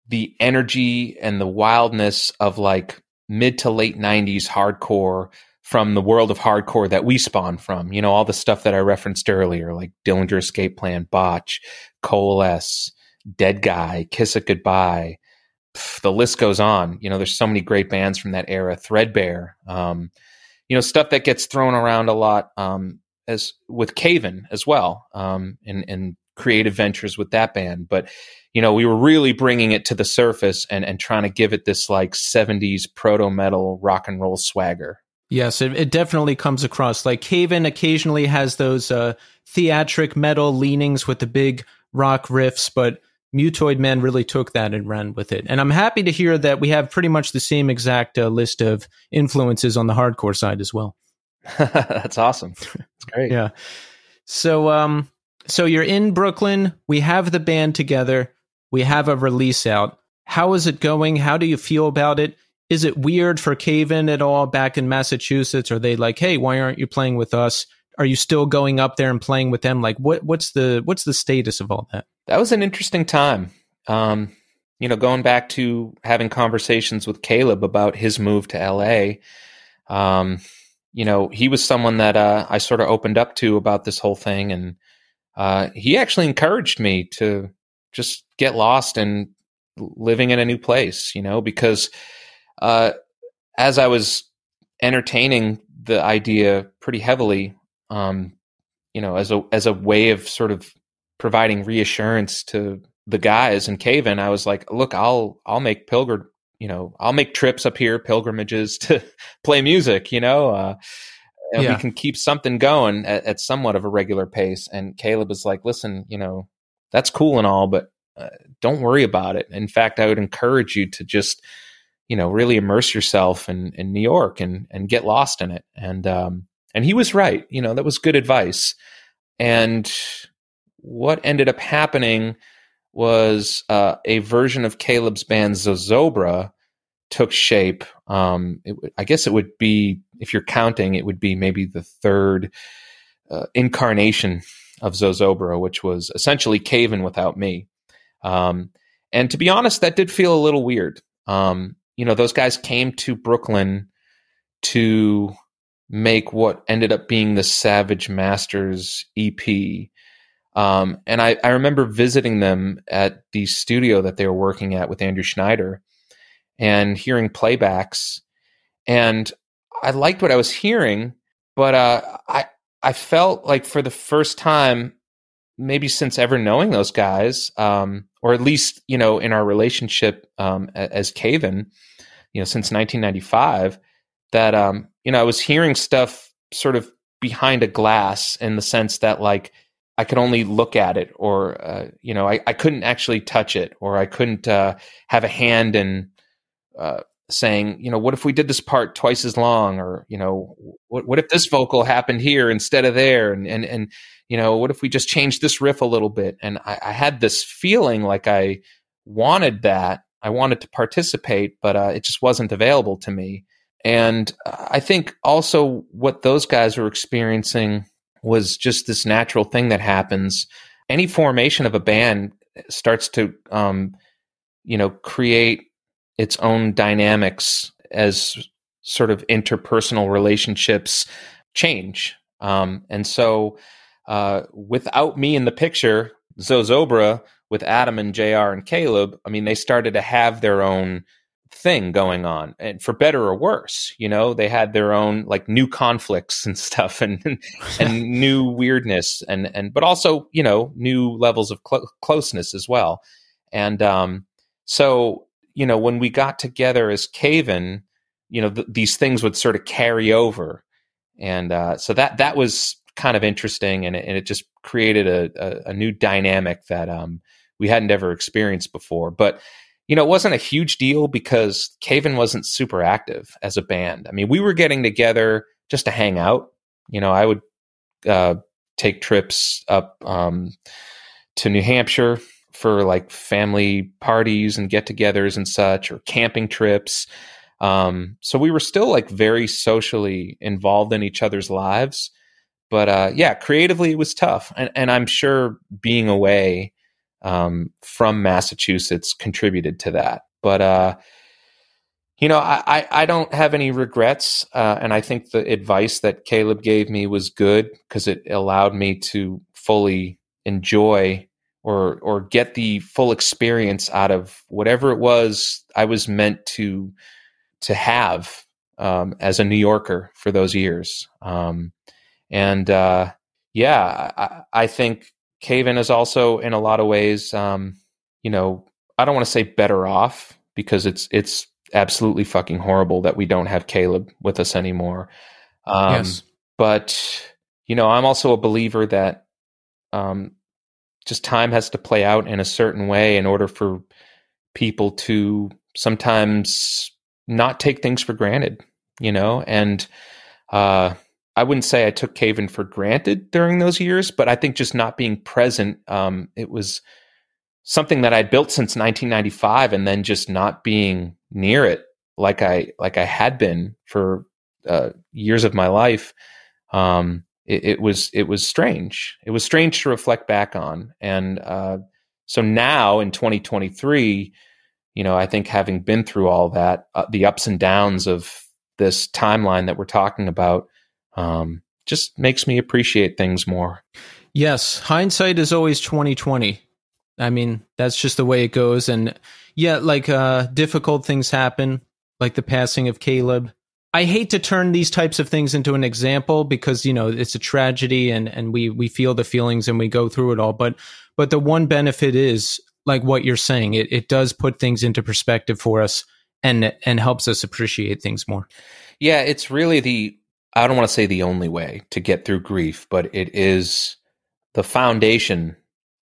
the energy and the wildness of like mid to late 90s hardcore from the world of hardcore that we spawned from. You know, all the stuff that I referenced earlier, like Dillinger Escape Plan, Botch, Coalesce, Dead Guy, Kiss It Goodbye. Pff, the list goes on. You know, there's so many great bands from that era. Threadbare. Um, you know, stuff that gets thrown around a lot um, as with Cave In as well, um, and, and creative ventures with that band. But you know, we were really bringing it to the surface and and trying to give it this like '70s proto metal rock and roll swagger. Yes, it, it definitely comes across. Like Cave In occasionally has those uh, theatric metal leanings with the big rock riffs, but Mutoid Man really took that and ran with it. And I'm happy to hear that we have pretty much the same exact uh, list of influences on the hardcore side as well. That's awesome. That's great. yeah. So, um, so you're in Brooklyn. We have the band together. We have a release out. How is it going? How do you feel about it? Is it weird for Cave In at all back in Massachusetts? Are they like, hey, why aren't you playing with us? Are you still going up there and playing with them? Like, what what's the what's the status of all that? That was an interesting time. Um, you know, going back to having conversations with Caleb about his move to LA. Um, you know, he was someone that uh, I sort of opened up to about this whole thing, and uh, he actually encouraged me to just get lost and living in a new place, you know, because uh, as I was entertaining the idea pretty heavily, um, you know, as a as a way of sort of providing reassurance to the guys in Cave In, I was like, look, I'll I'll make pilgrim, you know, I'll make trips up here, pilgrimages to play music, you know, uh, and yeah. we can keep something going at, at, somewhat of a regular pace. And Caleb is like, listen, you know, that's cool and all, but uh, don't worry about it. In fact, I would encourage you to just, you know, really immerse yourself in, in New York and, and get lost in it. And, um, and he was right. You know, that was good advice. And what ended up happening was uh, a version of Caleb's band Zozobra took shape. Um, it, I guess it would be, if you're counting, it would be maybe the third uh, incarnation of Zozobra, which was essentially Cave In without me. Um, and to be honest, that did feel a little weird. Um, you know, those guys came to Brooklyn to make what ended up being the Savage Masters EP. Um, and I, I remember visiting them at the studio that they were working at with Andrew Schneider and hearing playbacks. And I liked what I was hearing, but uh, I I felt like for the first time, maybe since ever knowing those guys, um, or at least you know in our relationship um, as Cave In, you know since 1995, that um, you know I was hearing stuff sort of behind a glass in the sense that like I could only look at it, or uh, you know I, I couldn't actually touch it, or I couldn't uh, have a hand in uh, saying, you know, what if we did this part twice as long, or you know, what what if this vocal happened here instead of there, and and and you know, what if we just changed this riff a little bit? And I, I had this feeling like I wanted that, I wanted to participate, but uh, it just wasn't available to me. And I think also what those guys were experiencing was just this natural thing that happens. Any formation of a band starts to, um, you know, create its own dynamics as sort of interpersonal relationships change. Um, and so, uh, without me in the picture, Zozobra with Adam and JR and Caleb, I mean, they started to have their own thing going on and for better or worse you know they had their own like new conflicts and stuff and and new weirdness and and but also you know new levels of cl- closeness as well and um so you know, when we got together as Cave In, you know, th- these things would sort of carry over. And uh, so that that was kind of interesting, and it, and it just created a, a, a, new dynamic that um, we hadn't ever experienced before. But you know, it wasn't a huge deal because Cave In wasn't super active as a band. I mean, we were getting together just to hang out. You know, I would uh, take trips up um, to New Hampshire for like family parties and get-togethers and such, or camping trips. Um, so we were still like very socially involved in each other's lives. But uh, yeah, creatively it was tough, and, and I'm sure being away um, from Massachusetts contributed to that. But uh, you know, I, I, don't have any regrets, uh, and I think the advice that Caleb gave me was good because it allowed me to fully enjoy or or get the full experience out of whatever it was I was meant to to have um, as a New Yorker for those years. Um, and uh, yeah, I, I, think Cave In is also in a lot of ways, um, you know, I don't want to say better off because it's it's absolutely fucking horrible that we don't have Caleb with us anymore. Um, yes. But you know, I'm also a believer that um, just time has to play out in a certain way in order for people to sometimes not take things for granted, you know? And uh, I wouldn't say I took Cave In for granted during those years, but I think just not being present, um, it was something that I'd built since 1995 and then just not being near it like I like I had been for uh, years of my life. Um, it, it, was it was strange. It was strange to reflect back on, and uh, so now in 2023, you know, I think having been through all that, uh, the ups and downs of this timeline that we're talking about, um, just makes me appreciate things more. Yes, hindsight is always 2020. I mean, that's just the way it goes. And yeah, like uh, difficult things happen, like the passing of Caleb. I hate to turn these types of things into an example because you know it's a tragedy and and we we feel the feelings and we go through it all but but the one benefit is like what you're saying it it does put things into perspective for us and and helps us appreciate things more. Yeah, it's really the I don't want to say the only way to get through grief, but it is the foundation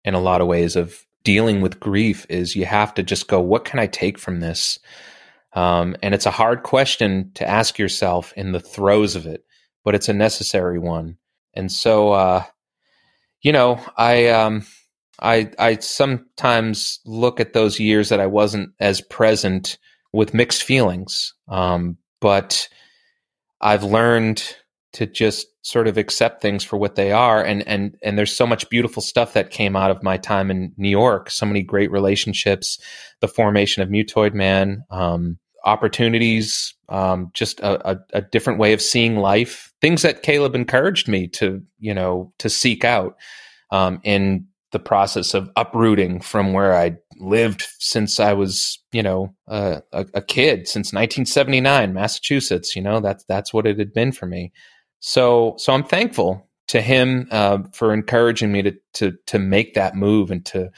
in a lot of ways of dealing with grief is you have to just go what can I take from this? Um, and it's a hard question to ask yourself in the throes of it. but it's a necessary one. And so, uh, you know, I, um, I, I sometimes look at those years that I wasn't as present with mixed feelings. Um, but I've learned to just sort of accept things for what they are. And and and there's so much beautiful stuff that came out of my time in New York. So many great relationships the formation of Mutoid Man um, opportunities um, just a, a, a, different way of seeing life things that Caleb encouraged me to you know to seek out um, in the process of uprooting from where I lived since I was, you know, uh, a, a, kid since 1979, Massachusetts. You know, that's that's what it had been for me. So, so I'm thankful to him uh, for encouraging me to to to make that move and to,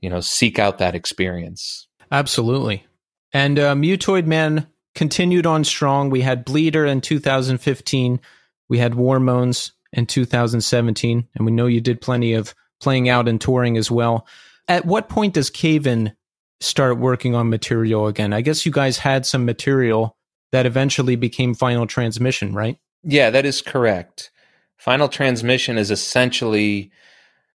you know, seek out that experience. Absolutely. And uh, Mutoid Man continued on strong. We had Bleeder in 2015. We had War Moans in 2017, and we know you did plenty of playing out and touring as well. At what point does Cave In start working on material again? I guess you guys had some material that eventually became Final Transmission, right? Yeah, that is correct. Final Transmission is essentially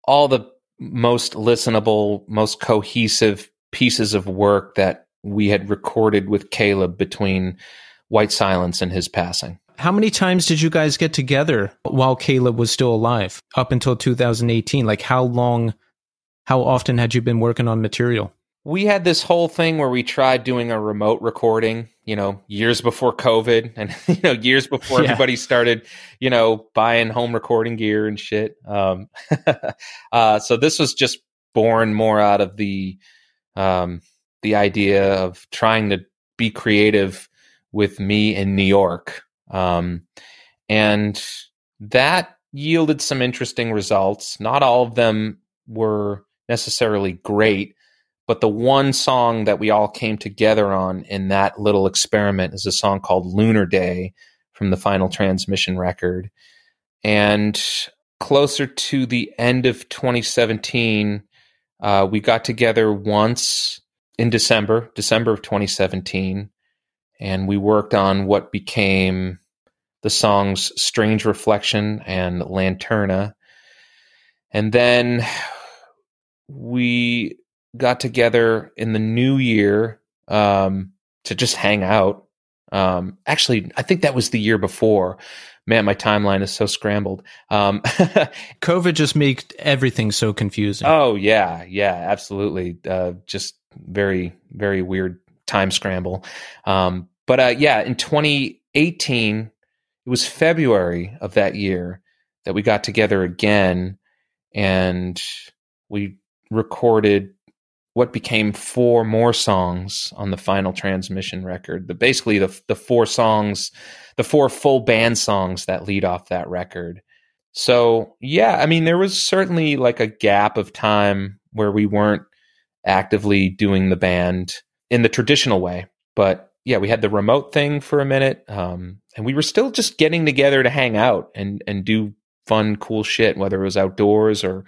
all the most listenable, most cohesive pieces of work that we had recorded with Caleb between White Silence and his passing. How many times did you guys get together while Caleb was still alive up until 2018? Like how long, how often had you been working on material? We had this whole thing where we tried doing a remote recording, you know, years before COVID and, you know, years before yeah. everybody started, you know, buying home recording gear and shit. Um, uh, so this was just born more out of the, um, the idea of trying to be creative with me in New York um, and that yielded some interesting results. Not all of them were necessarily great, but the one song that we all came together on in that little experiment is a song called Lunar Day from the final transmission record. And closer to the end of 2017, uh, we got together once in December, December of 2017, and we worked on what became the songs Strange Reflection and Lanterna. And then we got together in the new year um, to just hang out. Um, actually, I think that was the year before. Man, my timeline is so scrambled. Um, COVID just made everything so confusing. Oh yeah, yeah, absolutely. Uh, just very, very weird time scramble. Um, but uh, yeah, in 2018, it was February of that year that we got together again and we recorded what became four more songs on the final transmission record. The basically the the four songs, the four full band songs that lead off that record. So, yeah, I mean there was certainly like a gap of time where we weren't actively doing the band in the traditional way, but yeah, we had the remote thing for a minute, um, and we were still just getting together to hang out and and do fun, cool shit, whether it was outdoors or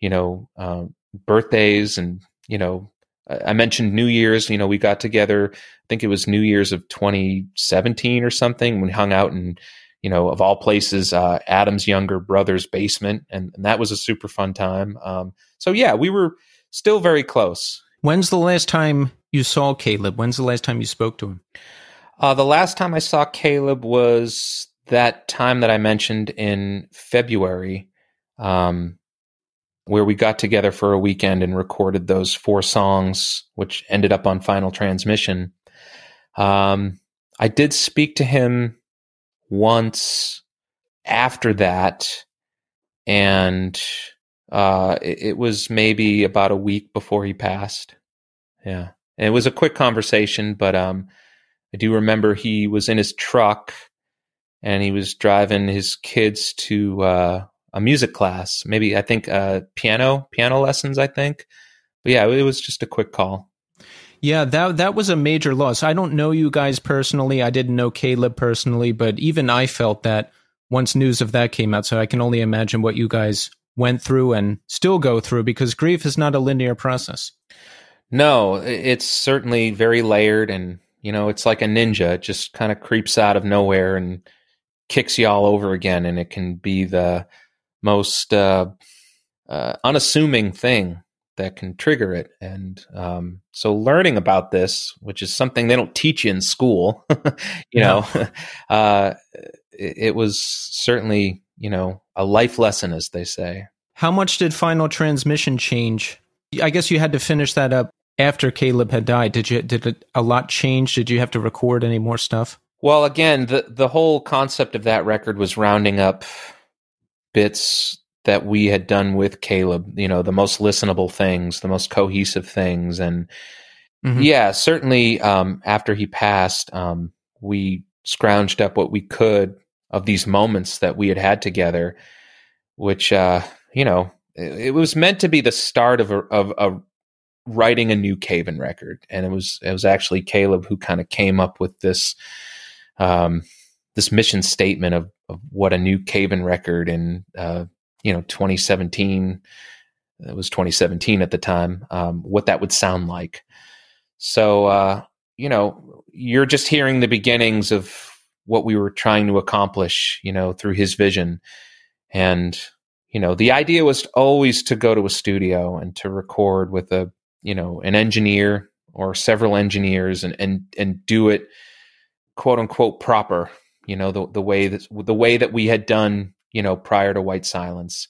you know uh, birthdays and you know I mentioned New Year's. You know, we got together. I think it was New Year's of 2017 or something. We hung out in, you know, of all places, uh, Adam's younger brother's basement, and, and, that was a super fun time. Um, so yeah, we were still very close. When's the last time you saw Caleb? When's the last time you spoke to him? Uh, the last time I saw Caleb was that time that I mentioned in February, um, where we got together for a weekend and recorded those four songs, which ended up on Final Transmission. Um, I did speak to him once after that, and uh, it, it was maybe about a week before he passed. Yeah. And it was a quick conversation, but um, I do remember he was in his truck and he was driving his kids to uh, a music class. Maybe I think uh, piano piano lessons. I think, but yeah, it was just a quick call. Yeah, that that was a major loss. I don't know you guys personally. I didn't know Caleb personally, but even I felt that once news of that came out. So I can only imagine what you guys went through and still go through because grief is not a linear process. No, it's certainly very layered and you know, it's like a ninja. It just kind of creeps out of nowhere and kicks you all over again, and it can be the most uh, uh, unassuming thing that can trigger it. And um, so, learning about this, which is something they don't teach you in school, you know, uh, it, it was certainly you know a life lesson, as they say. How much did Final Transmission change? I guess you had to finish that up after Caleb had died. Did you? Did it, a lot change? Did you have to record any more stuff? Well, again, the the whole concept of that record was rounding up bits that we had done with Caleb, you know, the most listenable things, the most cohesive things and Mhm. yeah, certainly um after he passed, um we scrounged up what we could of these moments that we had had together which uh you know, it, it was meant to be the start of a, of a writing a new Cave In record, and it was it was actually Caleb who kind of came up with this um, this mission statement of, of what a new Cave In record in uh, you know 2017 it was 2017 at the time um, what that would sound like. So uh, you know you're just hearing the beginnings of what we were trying to accomplish, you know, through his vision, and you know the idea was always to go to a studio and to record with a you know an engineer or several engineers and and and do it quote unquote proper you know the the way that the way that we had done you know prior to white silence.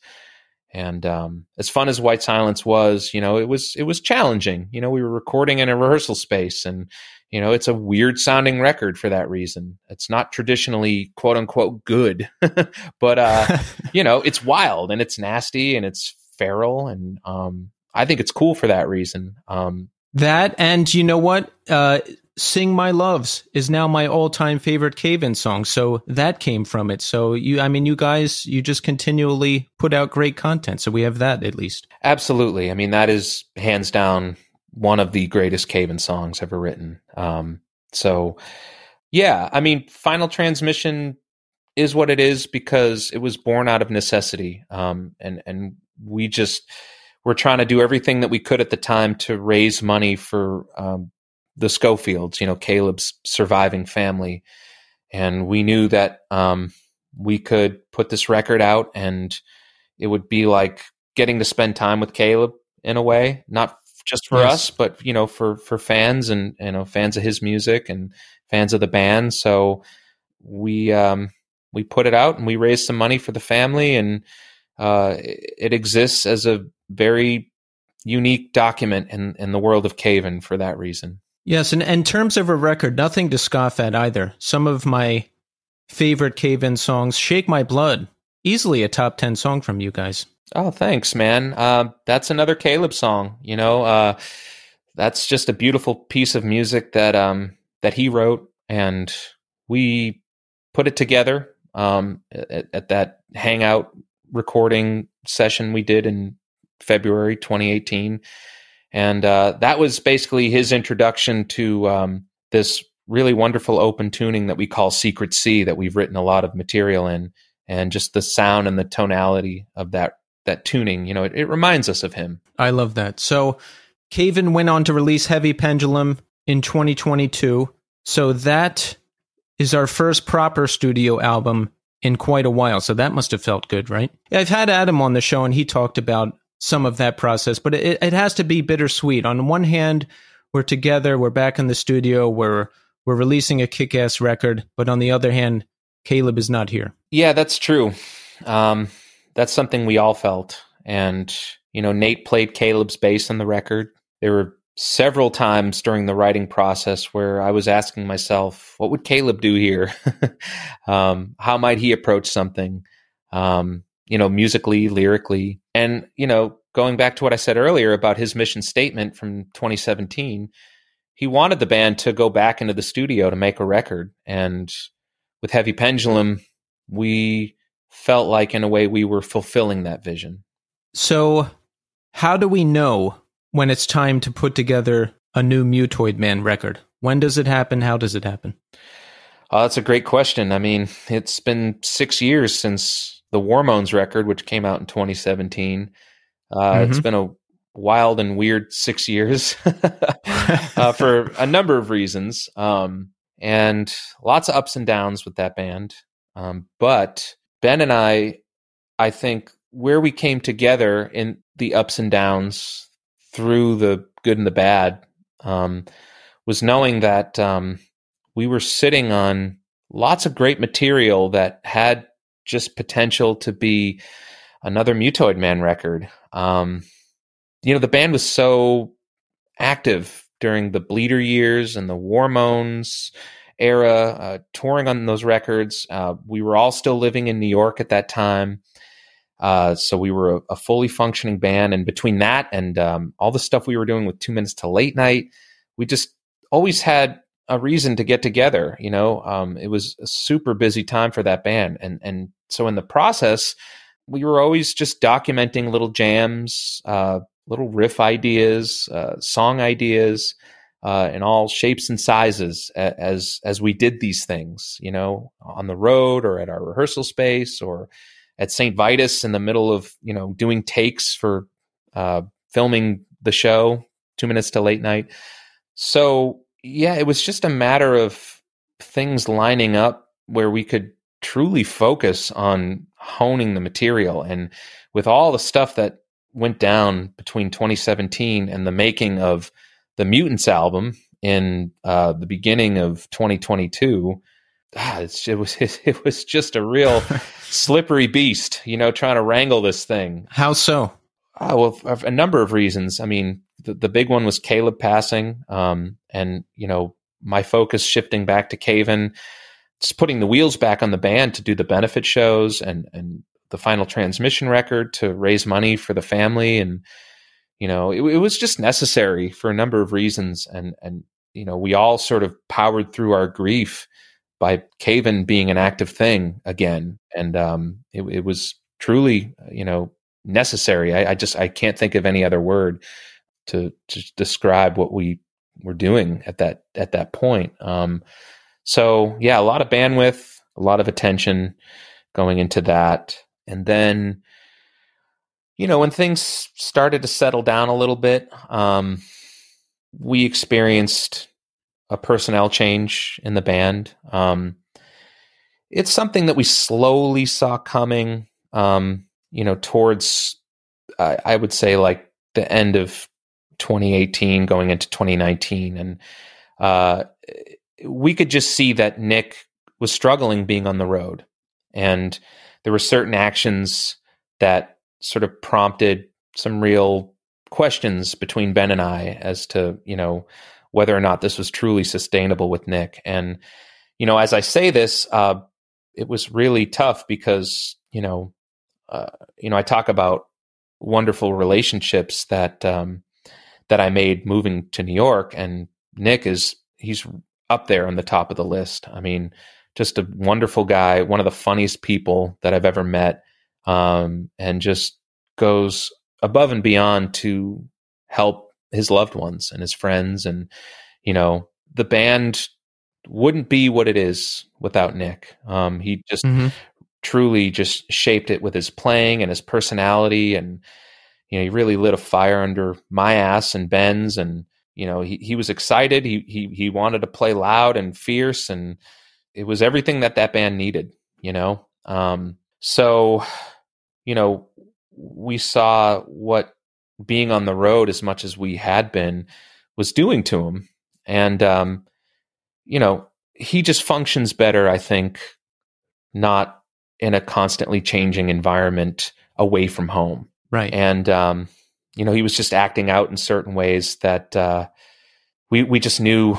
And um as fun as white silence was you know it was it was challenging. You know we were recording in a rehearsal space and you know it's a weird sounding record for that reason. It's not traditionally quote unquote good but uh you know it's wild and it's nasty and it's feral and um i think it's cool for that reason. Um That and you know what? Uh, "Sing My Loves" is now my all-time favorite Cave-In song. So that came from it. So you, I mean, you guys, you just continually put out great content. So we have that at least. absolutely i mean that is hands down one of the greatest Cave In songs ever written um so yeah i mean final transmission is what it is because it was born out of necessity um and and we just were trying to do everything that we could at the time to raise money for um the Scofields, you know, Caleb's surviving family. And we knew that um, we could put this record out and it would be like getting to spend time with Caleb in a way, not just for Yes. us, but, you know, for, for fans and, you know, fans of his music and fans of the band. So we, um, we put it out and we raised some money for the family and uh, it exists as a very unique document in, in the world of Cave In for that reason. Yes, and in terms of a record, nothing to scoff at either. Some of my favorite Cave-In songs, "Shake My Blood," easily a top ten song from you guys. Oh, thanks, man. Uh, that's another Caleb song. You know, uh, that's just a beautiful piece of music that um, that he wrote, and we put it together um, at, at that hangout recording session we did in February 2018, and uh, that was basically his introduction to um, this really wonderful open tuning that we call Secret C that we've written a lot of material in, and just the sound and the tonality of that that tuning. You know, it, it reminds us of him. I love that. So, Cave In went on to release Heavy Pendulum in 2022. So that is our first proper studio album in quite a while. So that must have felt good, right? I've had Adam on the show and he talked about some of that process, but it, it has to be bittersweet. On one hand, we're together, we're back in the studio, we're we're releasing a kick-ass record, but on the other hand, Caleb is not here. Yeah, that's true. Um, that's something we all felt. And, you know, Nate played Caleb's bass on the record. There were several times during the writing process where I was asking myself, what would Caleb do here? um, how might he approach something? Um, you know, musically, lyrically. And, you know, going back to what I said earlier about his mission statement from 2017, he wanted the band to go back into the studio to make a record. And with Heavy Pendulum, we felt like in a way we were fulfilling that vision. So, how do we know when it's time to put together a new Mutoid Man record? When does it happen? How does it happen? Uh, that's a great question. I mean, it's been six years since the War Moans record, which came out in 2017. Uh, It's been a wild and weird six years uh, for a number of reasons, um, and lots of ups and downs with that band. Um, but Ben and I, I think where we came together in the ups and downs through the good and the bad um, was knowing that um, we were sitting on lots of great material that had just potential to be another Mutoid Man record. Um, you know, the band was so active during the Bleeder years and the War Moans era, uh, touring on those records. Uh, we were all still living in New York at that time. Uh, so we were a, a, fully functioning band. And between that and um, all the stuff we were doing with Two Minutes to Late Night, we just always had a reason to get together. You know, um, it was a super busy time for that band. And, and so in the process, we were always just documenting little jams, uh, little riff ideas, uh, song ideas, uh, in all shapes and sizes as as we did these things. You know, on the road or at our rehearsal space or at St. Vitus in the middle of you know doing takes for uh, filming the show, two minutes to late night. So yeah, it was just a matter of things lining up where we could truly focus on honing the material and with all the stuff that went down between 2017 and the making of the Mutants album in uh, the beginning of 2022. Ah, it was it was just a real slippery beast, you know, trying to wrangle this thing. How so? Uh, well, a number of reasons. I mean, the, the big one was Caleb passing, um, and you know, my focus shifting back to Cave In, just putting the wheels back on the band to do the benefit shows and and the final transmission record to raise money for the family. And you know it, it, was just necessary for a number of reasons. And and you know we all sort of powered through our grief by Cave In being an active thing again. And um, it, it, was truly you know necessary. I, I, just i can't think of any other word to to describe what we were doing at that at that point um, so yeah a lot of bandwidth a lot of attention going into that and then, you know, when things started to settle down a little bit, um, we experienced a personnel change in the band. Um, it's something that we slowly saw coming, um, you know, towards, uh, I would say, like the end of 2018 going into 2019. And uh, we could just see that Nick was struggling being on the road. And there were certain actions that sort of prompted some real questions between Ben and I as to, you know, whether or not this was truly sustainable with Nick. And, you know, as I say this, uh, it was really tough because, you know, uh, you know, I talk about wonderful relationships that um, that I made moving to New York, and Nick is he's up there on the top of the list. I mean, just a wonderful guy, one of the funniest people that I've ever met, um, and just goes above and beyond to help his loved ones and his friends. And, you know, the band wouldn't be what it is without Nick. Um, he just mm-hmm. truly just shaped it with his playing and his personality. And, you know, he really lit a fire under my ass and Ben's. And, you know, he, he was excited. He, he, he wanted to play loud and fierce and, it was everything that that band needed, you know. Um, so, you know, we saw what being on the road as much as we had been was doing to him, and um, you know, he just functions better, I think, not in a constantly changing environment away from home, right? And um, you know, he was just acting out in certain ways that uh, we we just knew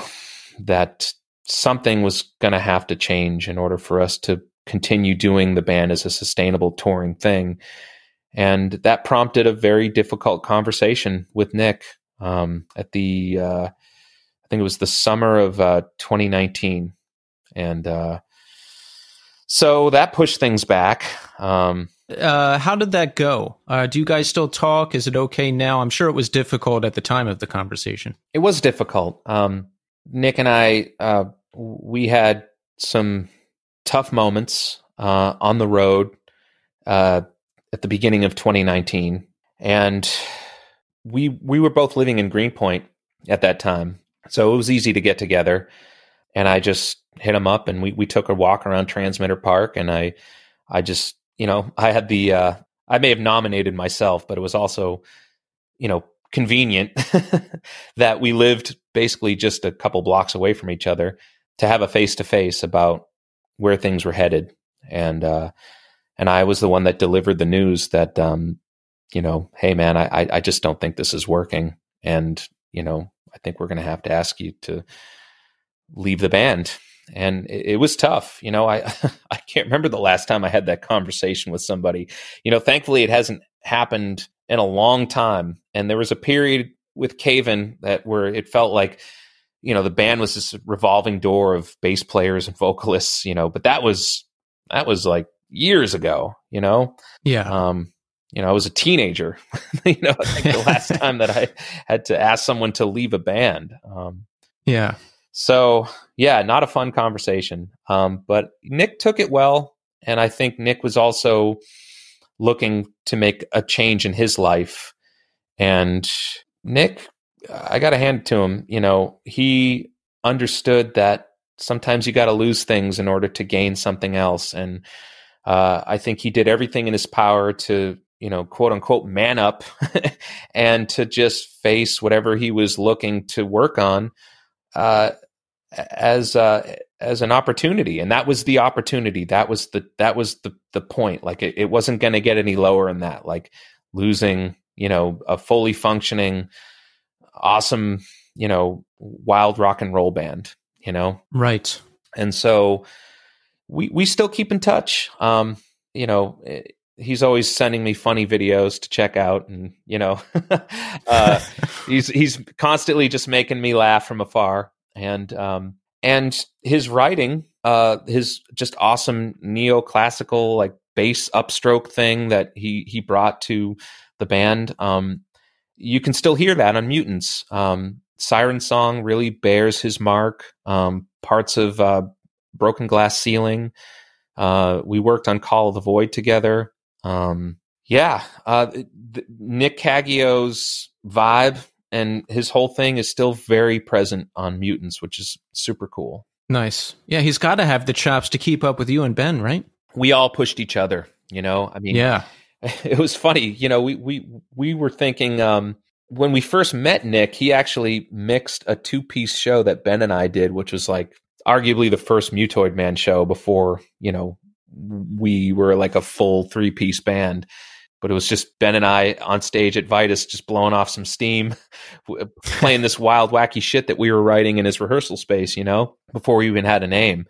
that something was going to have to change in order for us to continue doing the band as a sustainable touring thing. And that prompted a very difficult conversation with Nick um, at the, uh, I think it was the summer of uh, 2019. And uh, so that pushed things back. Um, uh, how did that go? Uh, do you guys still talk? Is it okay now? I'm sure it was difficult at the time of the conversation. It was difficult. Um, Nick and I uh, we had some tough moments uh, on the road uh, at the beginning of 2019, and we we were both living in Greenpoint at that time, so it was easy to get together. and I just hit him up and we we took a walk around Transmitter Park and I I just you know I had the uh, I may have nominated myself, but it was also you know convenient that we lived basically just a couple blocks away from each other to have a face to face about where things were headed and uh, and I was the one that delivered the news that um, you know, hey man, I I just don't think this is working, and you know, I think we're going to have to ask you to leave the band. And it, it was tough. You know, I I can't remember the last time I had that conversation with somebody. You know, thankfully it hasn't happened in a long time. And there was a period with Cave In that where it felt like you know the band was this revolving door of bass players and vocalists you know but that was that was like years ago you know yeah um you know, I was a teenager. you know, I think the last time that I had to ask someone to leave a band. Um, yeah. So yeah, not a fun conversation. Um, but Nick took it well, and I think Nick was also looking to make a change in his life. And Nick, I got to hand it to him. You know, he understood that sometimes you got to lose things in order to gain something else, and uh, I think he did everything in his power to you know, quote unquote, man up and to just face whatever he was looking to work on uh, as uh, as an opportunity. And that was the opportunity. That was the that was the the point. Like it, it wasn't going to get any lower than that. Like losing, you know, a fully functioning, awesome, you know, wild rock and roll band. You know, right. And so we we still keep in touch. Um, you know, he's always sending me funny videos to check out and you know uh, he's he's constantly just making me laugh from afar and um, and his writing uh, his just awesome neoclassical like bass upstroke thing that he he brought to the band um, you can still hear that on mutants. Um, siren song really bears his mark um, parts of uh, broken glass ceiling. Uh, we worked on call of the void together. Um, yeah, uh, Nick Cageao's vibe and his whole thing is still very present on Mutants, which is super cool. Nice. Yeah, he's got to have the chops to keep up with you and Ben, right? We all pushed each other, you know. I mean, yeah, it was funny. You know, we we we were thinking um, when we first met Nick, he actually mixed a two piece show that Ben and I did, which was like arguably the first Mutoid Man show before you know we were like a full three piece band. But it was just Ben and I on stage at Vitus, just blowing off some steam, playing this wild, wacky shit that we were writing in his rehearsal space, you know, before we even had a name.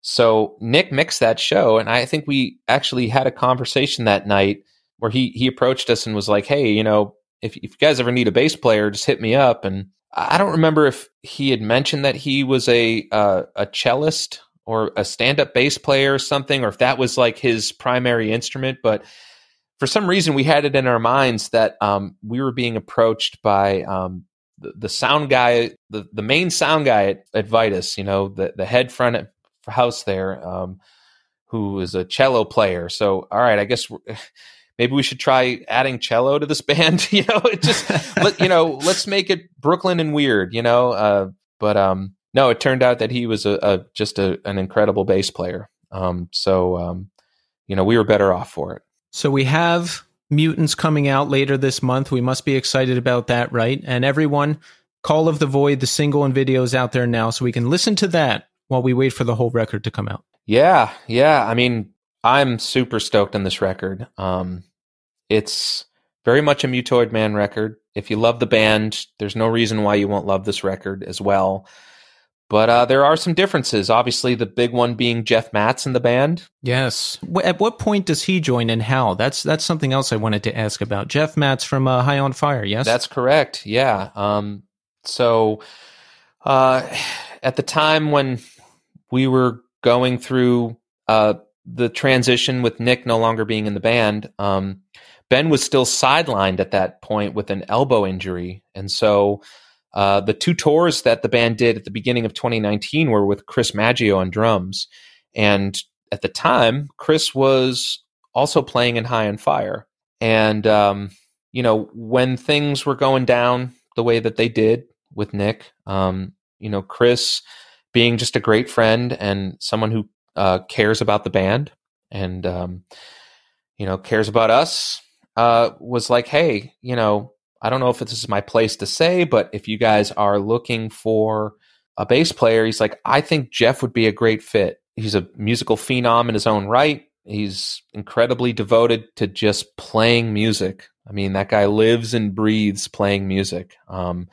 So Nick mixed that show, and I think we actually had a conversation that night where he he approached us and was like, "Hey, you know, if, if you guys ever need a bass player, just hit me up." And I don't remember if he had mentioned that he was a uh, a cellist or a stand-up bass player or something or if that was like his primary instrument but for some reason we had it in our minds that um, we were being approached by um, the, the, sound guy the, the main sound guy at, at vitus you know the, the head front house there um, who is a cello player so all right i guess maybe we should try adding cello to this band you know it just let, you know let's make it brooklyn and weird you know uh, but um no, it turned out that he was a, a just a, an incredible bass player. Um, so um, you know, we were better off for it. So we have Mutants coming out later this month. We must be excited about that, right? And everyone, Call of the Void, the single and video is out there now, so we can listen to that while we wait for the whole record to come out. Yeah, yeah. I mean, I'm super stoked on this record. Um, it's very much a Mutoid Man record. If you love the band, there's no reason why you won't love this record as well. But uh, there are some differences. Obviously, the big one being Jeff Matz in the band. Yes. At what point does he join, and how? That's that's something else I wanted to ask about. Jeff Matz from uh, High on Fire. Yes, that's correct. Yeah. Um, so, uh, at the time when we were going through uh, the transition with Nick no longer being in the band, um, Ben was still sidelined at that point with an elbow injury, and so uh, the two tours that the band did at the beginning of 2019 were with Chris Maggio on drums. And at the time, Chris was also playing in High on Fire. And, um, you know, when things were going down the way that they did with Nick, um, you know, Chris being just a great friend and someone who uh, cares about the band and um, you know cares about us uh, was like, hey, you know, I don't know if this is my place to say, but if you guys are looking for a bass player, he's like, I think Jeff would be a great fit. He's a musical phenom in his own right. He's incredibly devoted to just playing music. I mean, that guy lives and breathes playing music. Um,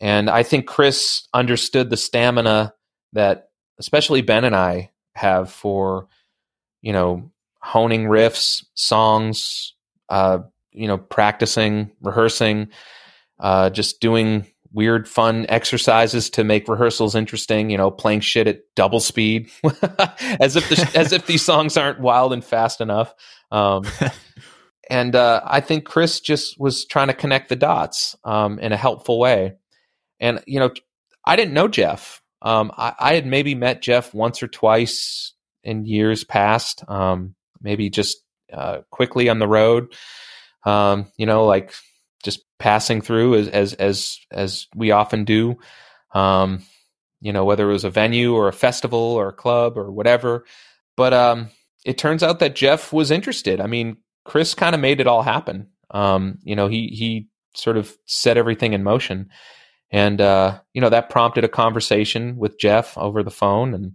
and I think Chris understood the stamina that especially Ben and I have for, you know, honing riffs, songs, uh, you know, practicing, rehearsing, uh, just doing weird, fun exercises to make rehearsals interesting. You know, playing shit at double speed, as if the, as if these songs aren't wild and fast enough. Um, and uh, I think Chris just was trying to connect the dots um, in a helpful way. And you know, I didn't know Jeff. Um, I, I, had maybe met Jeff once or twice in years past. Um, maybe just uh, quickly on the road. Um, you know, like just passing through as as as as we often do. Um, you know, whether it was a venue or a festival or a club or whatever. But um, it turns out that Jeff was interested. I mean, Chris kind of made it all happen. Um, you know, he he sort of set everything in motion, and uh, you know that prompted a conversation with Jeff over the phone, and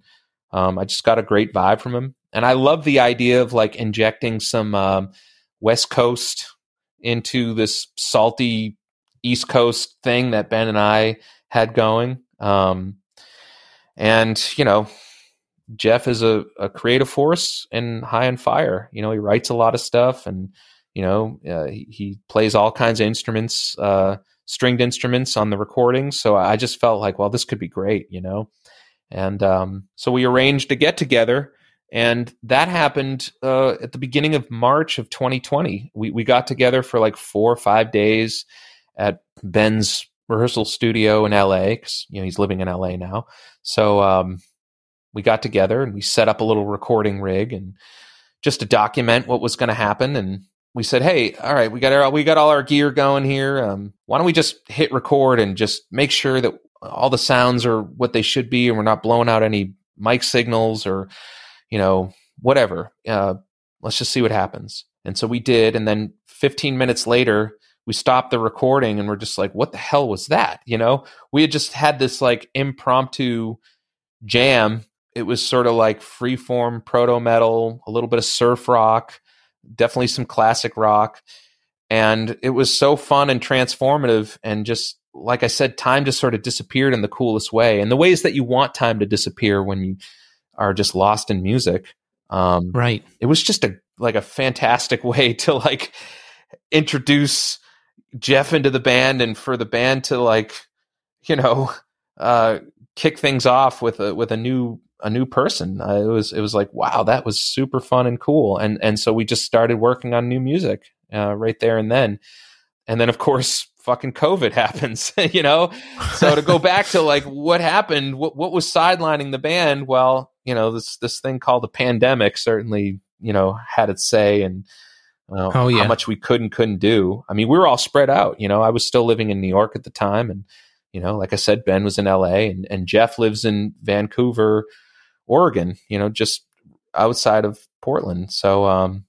um, I just got a great vibe from him. And I love the idea of like injecting some um, West Coast into this salty East Coast thing that Ben and I had going. Um, and, you know, Jeff is a, a creative force and high on fire. You know, he writes a lot of stuff and, you know, uh, he, he, plays all kinds of instruments, uh, stringed instruments on the recordings. So I just felt like, well, this could be great, you know? And um, so we arranged to get together and that happened uh, at the beginning of March of 2020. We we got together for like four or five days at Ben's rehearsal studio in LA because you know he's living in LA now. So um, we got together and we set up a little recording rig and just to document what was going to happen. And we said, "Hey, all right, we got our we got all our gear going here. Um, why don't we just hit record and just make sure that all the sounds are what they should be, and we're not blowing out any mic signals or." You know, whatever. Uh, let's just see what happens. And so we did. And then 15 minutes later, we stopped the recording and we're just like, what the hell was that? You know, we had just had this like impromptu jam. It was sort of like freeform proto metal, a little bit of surf rock, definitely some classic rock. And it was so fun and transformative. And just like I said, time just sort of disappeared in the coolest way. And the ways that you want time to disappear when you are just lost in music. Um, right. It was just a like a fantastic way to like introduce Jeff into the band and for the band to like you know uh, kick things off with a with a new a new person. Uh, it was it was like wow that was super fun and cool and and so we just started working on new music uh, right there and then and then of course fucking COVID happens, you know? So to go back to like what happened, what, what was sidelining the band? Well, you know, this, this thing called the pandemic certainly, you know, had its say and, uh, oh, yeah. how much we could and couldn't do. I mean, we were all spread out, you know, I was still living in New York at the time. And, you know, like I said, Ben was in LA and, and Jeff lives in Vancouver, Oregon, you know, just outside of Portland. So, um,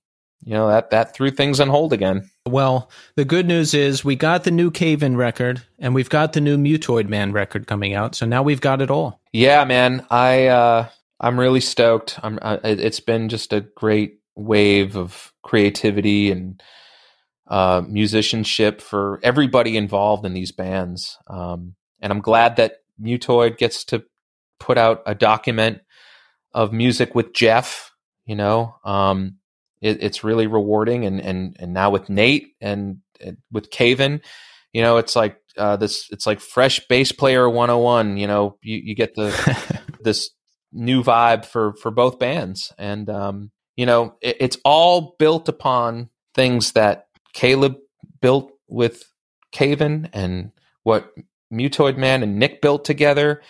you know that that threw things on hold again. Well, the good news is we got the new Cave In record, and we've got the new Mutoid Man record coming out. So now we've got it all. Yeah, man, I uh, I'm really stoked. I'm. Uh, it's been just a great wave of creativity and uh, musicianship for everybody involved in these bands, um, and I'm glad that Mutoid gets to put out a document of music with Jeff. You know, um, it, it's really rewarding. And and and now with Nate and, and with Cave In, you know, it's like uh, this. It's like fresh bass player 101. You know, you you get the this new vibe for for both bands, and um, you know, it, it's all built upon things that Caleb built with Cave In and what Mutoid Man and Nick built together.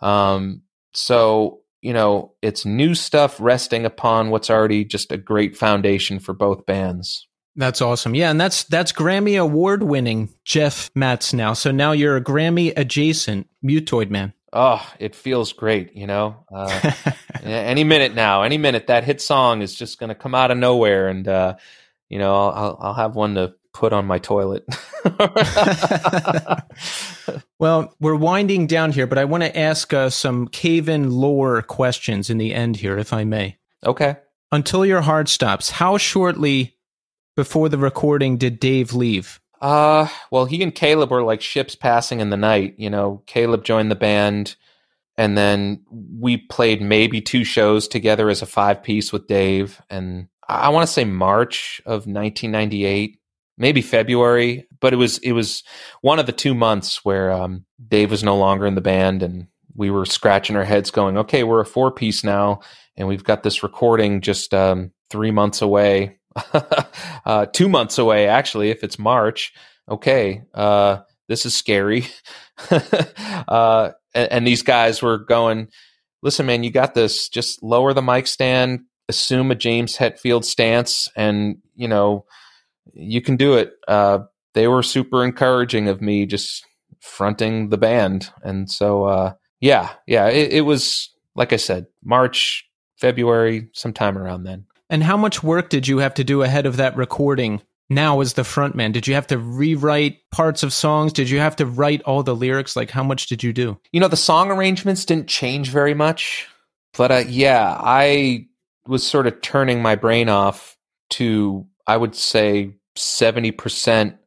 Um, so you know, it's new stuff resting upon what's already just a great foundation for both bands. That's awesome. Yeah, and that's that's Grammy award winning Jeff Matz now. So now you're a Grammy adjacent Mutoid man. oh, it feels great, you know. Uh, any minute now, any minute, that hit song is just going to come out of nowhere, and uh, you know, I'll, I'll have one to put on my toilet. well, we're winding down here, but I want to ask uh, some Cave In lore questions in the end here, if I may. Okay. Until your heart stops, how shortly before the recording did Dave leave? Uh, well, he and Caleb were like ships passing in the night. You know, Caleb joined the band, and then we played maybe two shows together as a five piece with Dave. And I want to say March of 1998, maybe February, but it was it was one of the two months where um, Dave was no longer in the band, and we were scratching our heads, going, "Okay, we're a four piece now, and we've got this recording just um, three months away." uh, two months away, actually, if it's March. Okay, uh, this is scary. uh, and, and, these guys were going, listen, man, you got this. Just lower the mic stand, assume a James Hetfield stance, and, you know, you can do it. Uh, they were super encouraging of me just fronting the band. And so, uh, yeah, yeah, it, it was, like I said, March, February, sometime around then. And how much work did you have to do ahead of that recording? Now, as the frontman, did you have to rewrite parts of songs? Did you have to write all the lyrics? Like, how much did you do? You know, the song arrangements didn't change very much, but uh, yeah, I was sort of turning my brain off to, I would say, 70%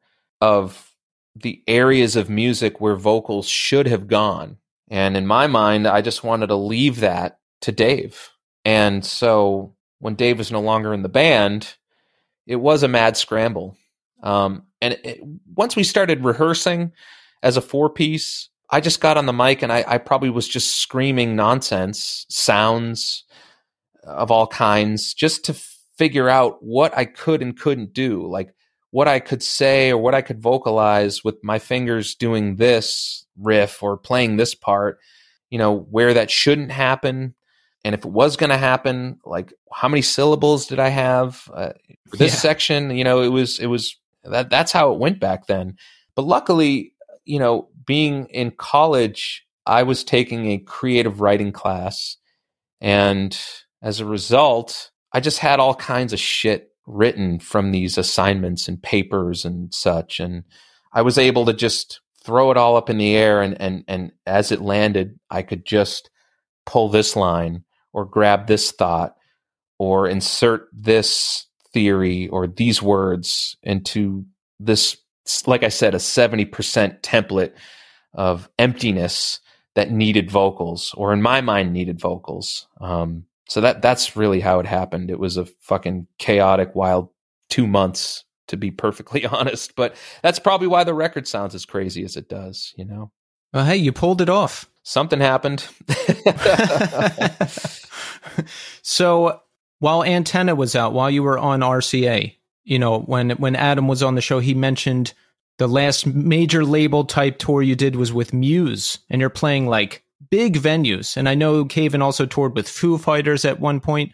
of the areas of music where vocals should have gone. And in my mind, I just wanted to leave that to Dave. And so when Dave was no longer in the band, it was a mad scramble. Um, and it, once we started rehearsing as a four piece, I just got on the mic and I, I, probably was just screaming nonsense, sounds of all kinds, just to figure out what I could and couldn't do, like what I could say or what I could vocalize with my fingers doing this riff or playing this part, you know, where that shouldn't happen. And if it was going to happen like how many syllables did i have? Uh, for this yeah. section you know it was it was that that's how it went back then. But luckily you know being in college i was taking a creative writing class. And as a result i just had all kinds of shit written from these assignments and papers and such and i was able to just throw it all up in the air and and and as it landed i could just pull this line or grab this thought or insert this theory or these words into this like i said a 70% template of emptiness that needed vocals or in my mind needed vocals. Um, so that that's really how it happened. It was a fucking chaotic wild two months to be perfectly honest but that's probably why the record sounds as crazy as it does you know? Well hey you pulled it off. Something happened. So while Antenna was out, while you were on RCA, you know, when when Adam was on the show, he mentioned the last major label type tour you did was with Muse, and you're playing like big venues. And I know Cave In also toured with Foo Fighters at one point.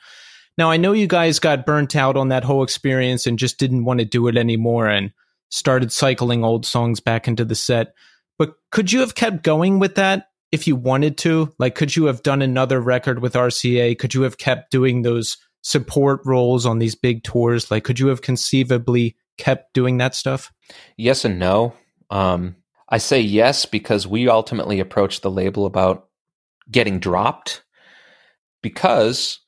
Now I know you guys got burnt out on that whole experience and just didn't want to do it anymore and started cycling old songs back into the set. But could you have kept going with that if you wanted to? Like, could you have done another record with RCA? Could you have kept doing those support roles on these big tours? Like, could you have conceivably kept doing that stuff? Yes and no. Um, I say yes because we ultimately approached the label about getting dropped because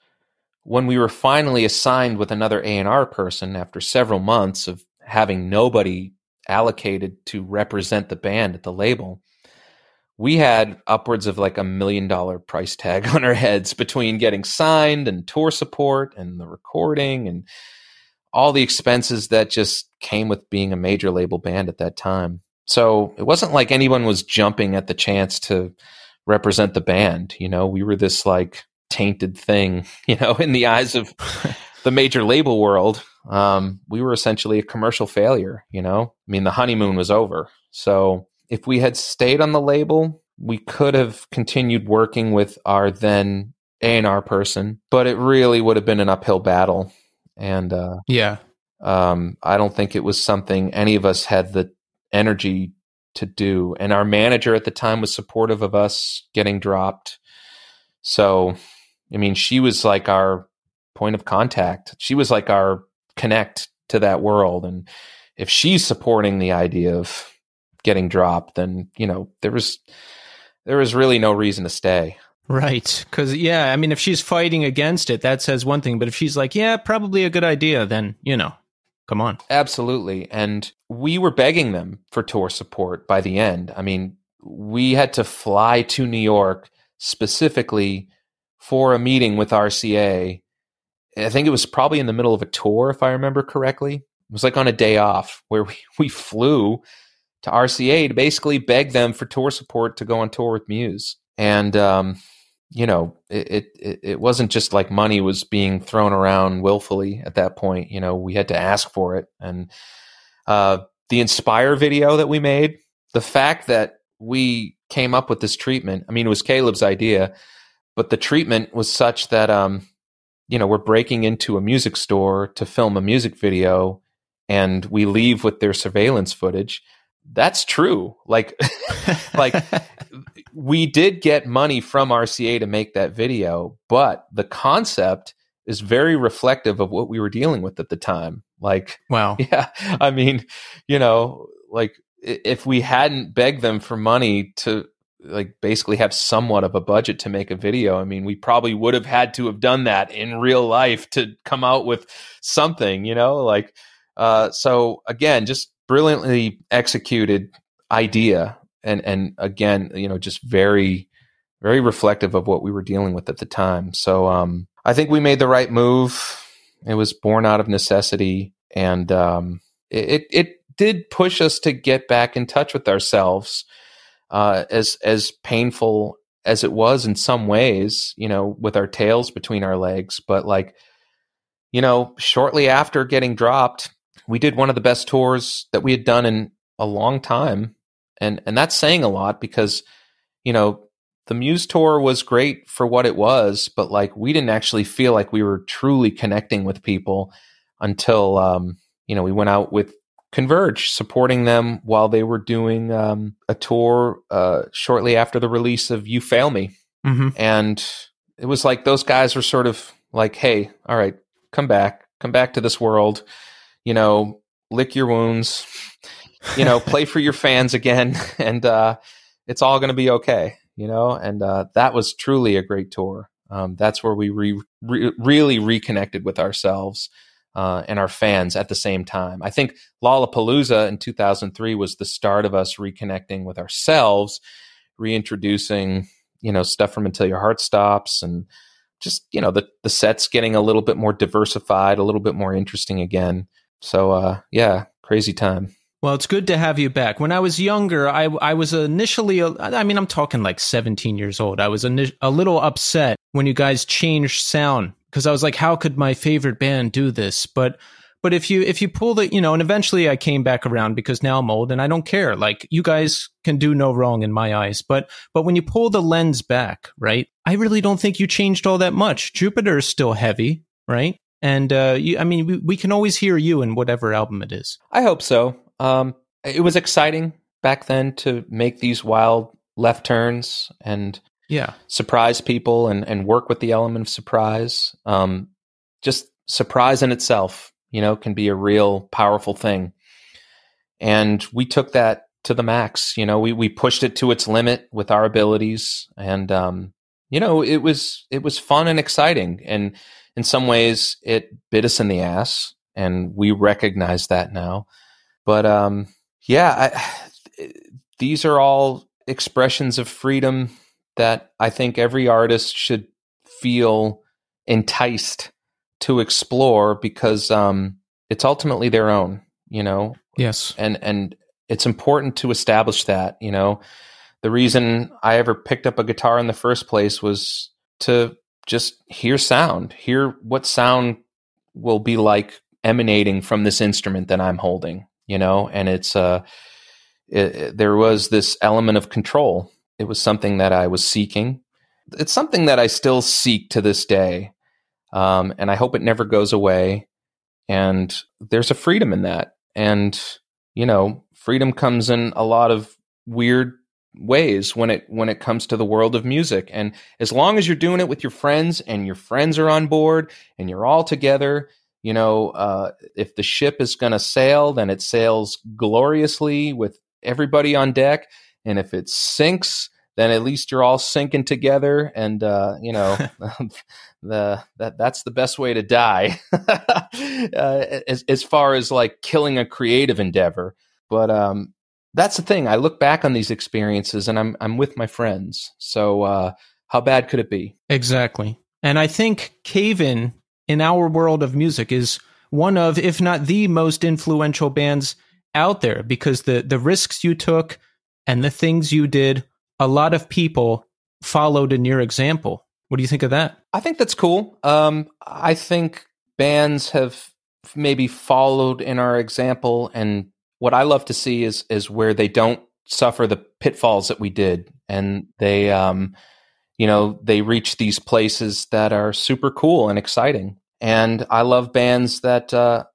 when we were finally assigned with another A&R person after several months of having nobody allocated to represent the band at the label, we had upwards of like a million dollar price tag on our heads between getting signed and tour support and the recording and all the expenses that just came with being a major label band at that time. So it wasn't like anyone was jumping at the chance to represent the band. You know, we were this like tainted thing, you know, in the eyes of the major label world. Um, we were essentially a commercial failure, you know? I mean, the honeymoon was over. So if we had stayed on the label, we could have continued working with our then A&R person, but it really would have been an uphill battle. And uh, yeah, um, I don't think it was something any of us had the energy to do. And our manager at the time was supportive of us getting dropped. So, I mean, she was like our point of contact. She was like our connect to that world. And if she's supporting the idea of getting dropped, then, you know, there was there was really no reason to stay. Right. Because, yeah, I mean, if she's fighting against it, that says one thing. But if she's like, yeah, probably a good idea, then, you know, come on. Absolutely. And we were begging them for tour support by the end. I mean, we had to fly to New York specifically for a meeting with RCA. I think it was probably in the middle of a tour, if I remember correctly. It was like on a day off where we, we flew to RCA to basically beg them for tour support to go on tour with Muse. And um, you know, it, it it wasn't just like money was being thrown around willfully at that point. You know, we had to ask for it. And uh, the Inspire video that we made, the fact that we came up with this treatment, I mean, it was Caleb's idea, but the treatment was such that, um, you know, we're breaking into a music store to film a music video and we leave with their surveillance footage that's true. Like, like we did get money from RCA to make that video, but the concept is very reflective of what we were dealing with at the time. Like, wow, yeah. I mean, you know, like if we hadn't begged them for money to like basically have somewhat of a budget to make a video, I mean, we probably would have had to have done that in real life to come out with something, you know, like. Uh, so again, just brilliantly executed idea and and again you know just very very reflective of what we were dealing with at the time. So um i think we made the right move. It was born out of necessity and um it it did push us to get back in touch with ourselves uh as as painful as it was in some ways you know with our tails between our legs. But like you know shortly after getting dropped we did one of the best tours that we had done in a long time. And and that's saying a lot because, you know, the Muse tour was great for what it was, but like we didn't actually feel like we were truly connecting with people until um, you know, we went out with Converge, supporting them while they were doing um, a tour uh, shortly after the release of You Fail Me. Mm-hmm. And it was like those guys were sort of like, hey, all right, come back, come back to this world you know, lick your wounds, you know, play for your fans again, and uh, it's all going to be okay, you know. And uh, that was truly a great tour. Um, that's where we re- re- really reconnected with ourselves uh, and our fans at the same time. I think Lollapalooza in 2003 was the start of us reconnecting with ourselves, reintroducing, you know, stuff from Until Your Heart Stops and just, you know, the, the sets getting a little bit more diversified, a little bit more interesting again. So uh, yeah, crazy time. Well, it's good to have you back. When I was younger, I I was initially, I mean, I'm talking like 17 years old. I was a, little upset when you guys changed sound because I was like, how could my favorite band do this? But but if you if you pull the you know and eventually i came back around because now i'm old and i don't care like you guys can do no wrong in my eyes but but when you pull the lens back right i really don't think you changed all that much jupiter is still heavy right and uh, you, I mean, we, we, can always hear you in whatever album it is. I hope so. Um, it was exciting back then to make these wild left turns and yeah, surprise people and and work with the element of surprise. Um, just surprise in itself, you know, can be a real powerful thing. And we took that to the max. You know, we we pushed it to its limit with our abilities, and um, you know, it was it was fun and exciting and in some ways it bit us in the ass and we recognize that now but um, yeah I, these are all expressions of freedom that i think every artist should feel enticed to explore because um, it's ultimately their own you know? Yes. And and it's important to establish that you know? The reason i ever picked up a guitar in the first place was to just hear sound, hear what sound will be like emanating from this instrument that I'm holding, you know, and it's, uh, it, it, there was this element of control. It was something that I was seeking. It's something that I still seek to this day. Um, and I hope it never goes away. And there's a freedom in that. And, you know, freedom comes in a lot of weird ways when it when it comes to the world of music and as long as you're doing it with your friends and your friends are on board and you're all together you know uh, if the ship is going to sail then it sails gloriously with everybody on deck and if it sinks then at least you're all sinking together and uh, you know the that that's the best way to die uh, as, as far as like killing a creative endeavor but um that's the thing. I look back on these experiences and I'm I'm with my friends. So uh, how bad could it be? Exactly. And I think Cave In our world of music is one of, if not the most influential bands out there because the the risks you took and the things you did, a lot of people followed in your example. What do you think of that? I think that's cool. Um, I think bands have maybe followed in our example and what I love to see is is where they don't suffer the pitfalls that we did, and they, um, you know, they reach these places that are super cool and exciting. And I love bands that uh,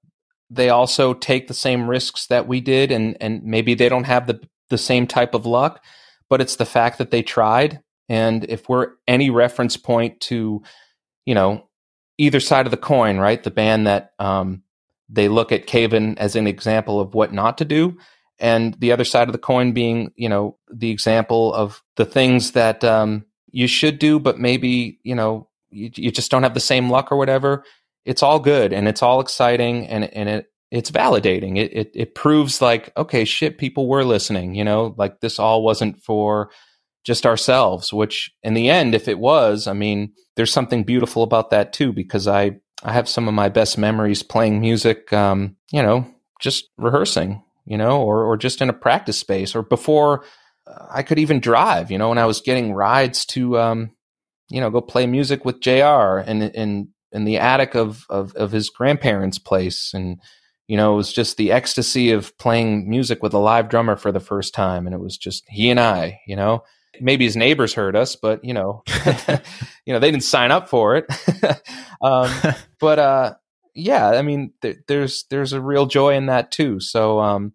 they also take the same risks that we did, and and maybe they don't have the the same type of luck, but it's the fact that they tried. And if we're any reference point to, you know, either side of the coin, right? The band that um, they look at Cave In as an example of what not to do, and the other side of the coin being, you know, the example of the things that um, you should do, but maybe you know you, you just don't have the same luck or whatever. It's all good and it's all exciting and and it it's validating. It, it it proves like okay, shit, people were listening. You know, like this all wasn't for just ourselves. Which in the end, if it was, I mean, there's something beautiful about that too because I I have some of my best memories playing music, um, you know, just rehearsing, you know, or, or just in a practice space or before I could even drive, you know, when I was getting rides to, um, you know, go play music with JR and in, in the attic of, of, of his grandparents' place. And, you know, it was just the ecstasy of playing music with a live drummer for the first time. And it was just he and I, you know, maybe his neighbors heard us, but you know, you know, they didn't sign up for it. um, but uh, yeah, I mean, th- there's there's a real joy in that too. So um,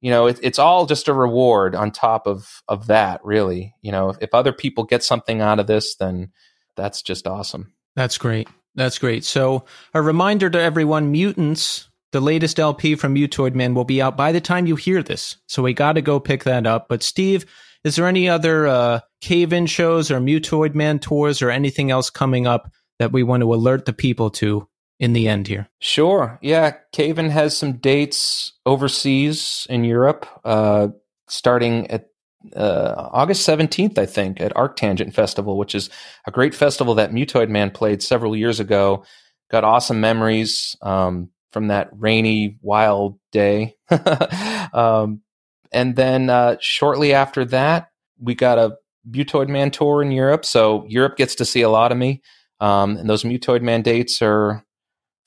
you know, it, it's all just a reward on top of of that. Really, you know, if, if other people get something out of this, then that's just awesome. That's great. That's great. So a reminder to everyone: mutants. The latest LP from Mutoid Man will be out by the time you hear this. So we got to go pick that up. But Steve, is there any other uh, cave in shows or Mutoid Man tours or anything else coming up that we want to alert the people to in the end here? Sure. Yeah. Cave in has some dates overseas in Europe, uh, starting at uh, August 17th, I think, at Arctangent Festival, which is a great festival that Mutoid Man played several years ago. Got awesome memories um, from that rainy, wild day. um, and then uh, shortly after that, we got a Mutoid Man tour in Europe. So Europe gets to see a lot of me. Um, and those Mutoid Man dates are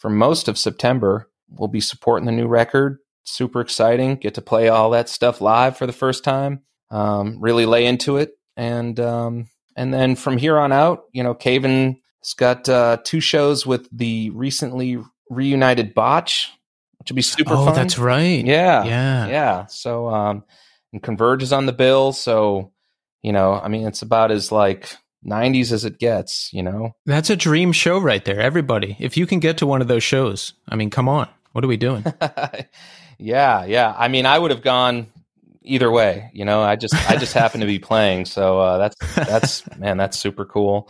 for most of September. We'll be supporting the new record. Super exciting. Get to play all that stuff live for the first time. Um, really lay into it. And um, and then from here on out, you know, Cave In has got uh, two shows with the recently reunited Botch which would be super oh, fun. that's right. Yeah. Yeah. Yeah. So, um, and Converge is on the bill. So, you know, I mean, it's about as like 90s as it gets, you know? That's a dream show right there. Everybody, if you can get to one of those shows, I mean, come on. What are we doing? yeah. Yeah. I mean, I would have gone either way, you know, I just, I just happen to be playing. So, uh, that's, that's, man, that's super cool.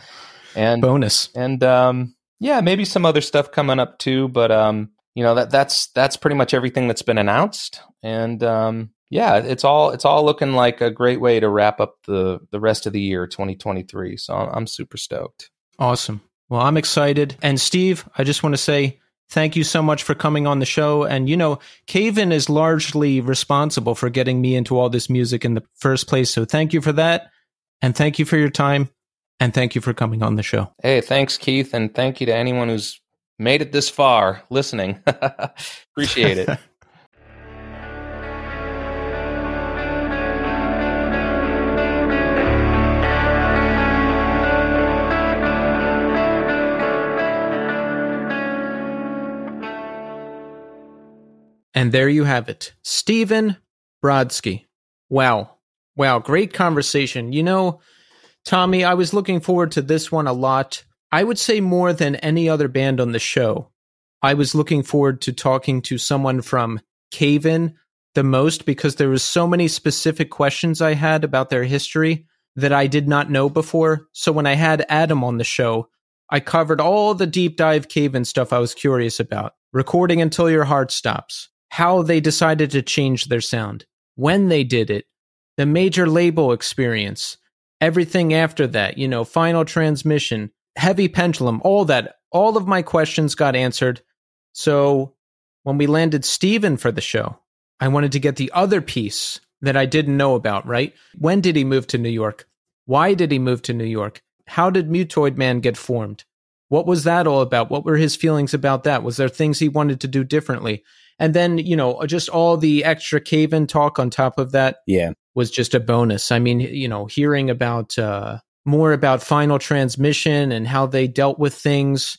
And bonus. And, um, yeah, maybe some other stuff coming up too, but, um, you know that that's that's pretty much everything that's been announced and um, yeah it's all it's all looking like a great way to wrap up the the rest of the year 2023 so i'm super stoked. Awesome. Well i'm excited. And steve i just want to say thank you so much for coming on the show. And you know Cave In is largely responsible for getting me into all this music in the first place. So thank you for that. And thank you for your time. And thank you for coming on the show. Hey thanks keith. And thank you to anyone who's made it this far listening. Appreciate it. And there you have it. Stephen Brodsky. Wow. Wow, great conversation. You know, Tommy, I was looking forward to this one a lot. I would say more than any other band on the show. I was looking forward to talking to someone from Cave In the most because there was so many specific questions I had about their history that I did not know before. So when I had Adam on the show, I covered all the deep dive Cave In stuff I was curious about. Recording until your heart stops, how they decided to change their sound, when they did it, the major label experience, everything after that, you know, final transmission, heavy pendulum, all that, all of my questions got answered. So when we landed Steven for the show, I wanted to get the other piece that I didn't know about, right? When did he move to New York? Why did he move to New York? How did Mutoid Man get formed? What was that all about? What were his feelings about that? Was there things he wanted to do differently? And then, you know, just all the extra Cave In talk on top of that. Yeah. Was just a bonus. I mean, you know, hearing about uh, more about final transmission and how they dealt with things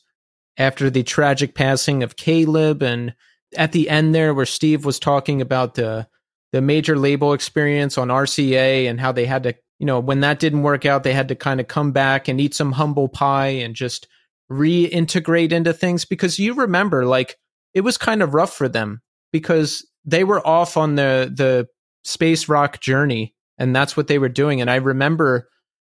after the tragic passing of Caleb and at the end there where Steve was talking about the the major label experience on RCA and how they had to, you know, when that didn't work out, they had to kind of come back and eat some humble pie and just reintegrate into things because you remember like it was kind of rough for them because they were off on the the space rock journey and that's what they were doing. And I remember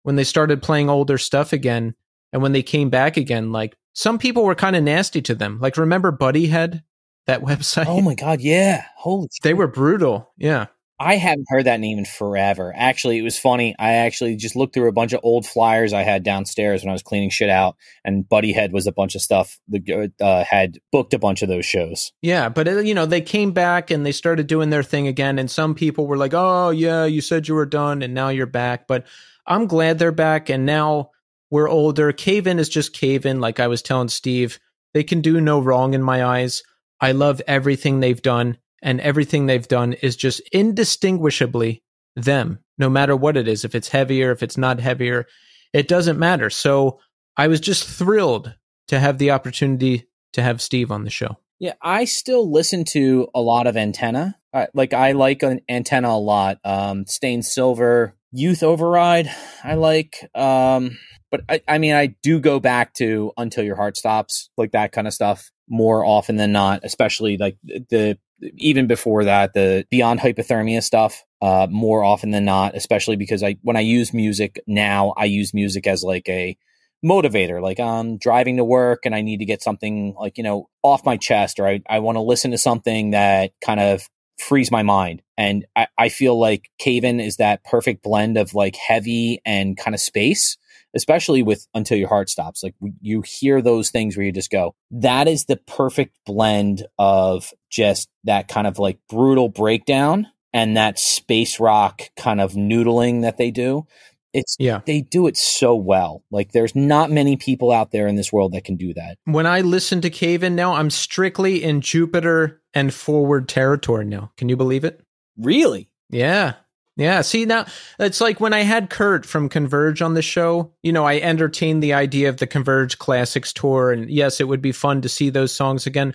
when they started playing older stuff again and when they came back again like some people were kind of nasty to them. Like remember Buddyhead? That website? Oh my god, yeah. Holy they were brutal. Yeah I haven't heard that name in forever. Actually, it was funny. I actually just looked through a bunch of old flyers I had downstairs when I was cleaning shit out, and Buddyhead was a bunch of stuff that uh, had booked a bunch of those shows. Yeah, but uh, you know they came back and they started doing their thing again, and some people were like, "Oh yeah, you said you were done, and now you're back." But I'm glad they're back, and now we're older. Cave In is just Cave In. Like I was telling Steve, they can do no wrong in my eyes. I love everything they've done and everything they've done is just indistinguishably them, no matter what it is. If it's heavier, if it's not heavier, it doesn't matter. So I was just thrilled to have the opportunity to have Steve on the show. Yeah, I still listen to a lot of Antenna. Like I like an Antenna a lot. Um, Stained Silver, Youth Override. I like. Um, but I, I mean, I do go back to Until Your Heart Stops, like that kind of stuff more often than not. Especially like the even before that, the beyond hypothermia stuff, uh, more often than not, especially because I, when I use music now, I use music as like a motivator. Like I'm driving to work and I need to get something like, you know, off my chest or I, I want to listen to something that kind of frees my mind. And I, I feel like Cave In is that perfect blend of like heavy and kind of space especially with Until Your Heart Stops. Like you hear those things where you just go, that is the perfect blend of just that kind of like brutal breakdown and that space rock kind of noodling that they do. It's yeah. they do it so well. Like there's not many people out there in this world that can do that. When I listen to Cave In now, I'm strictly in Jupiter and forward territory now. Can you believe it? Really? Yeah. Yeah, see now it's like when I had Kurt from Converge on the show, you know, I entertained the idea of the Converge Classics tour and yes, it would be fun to see those songs again.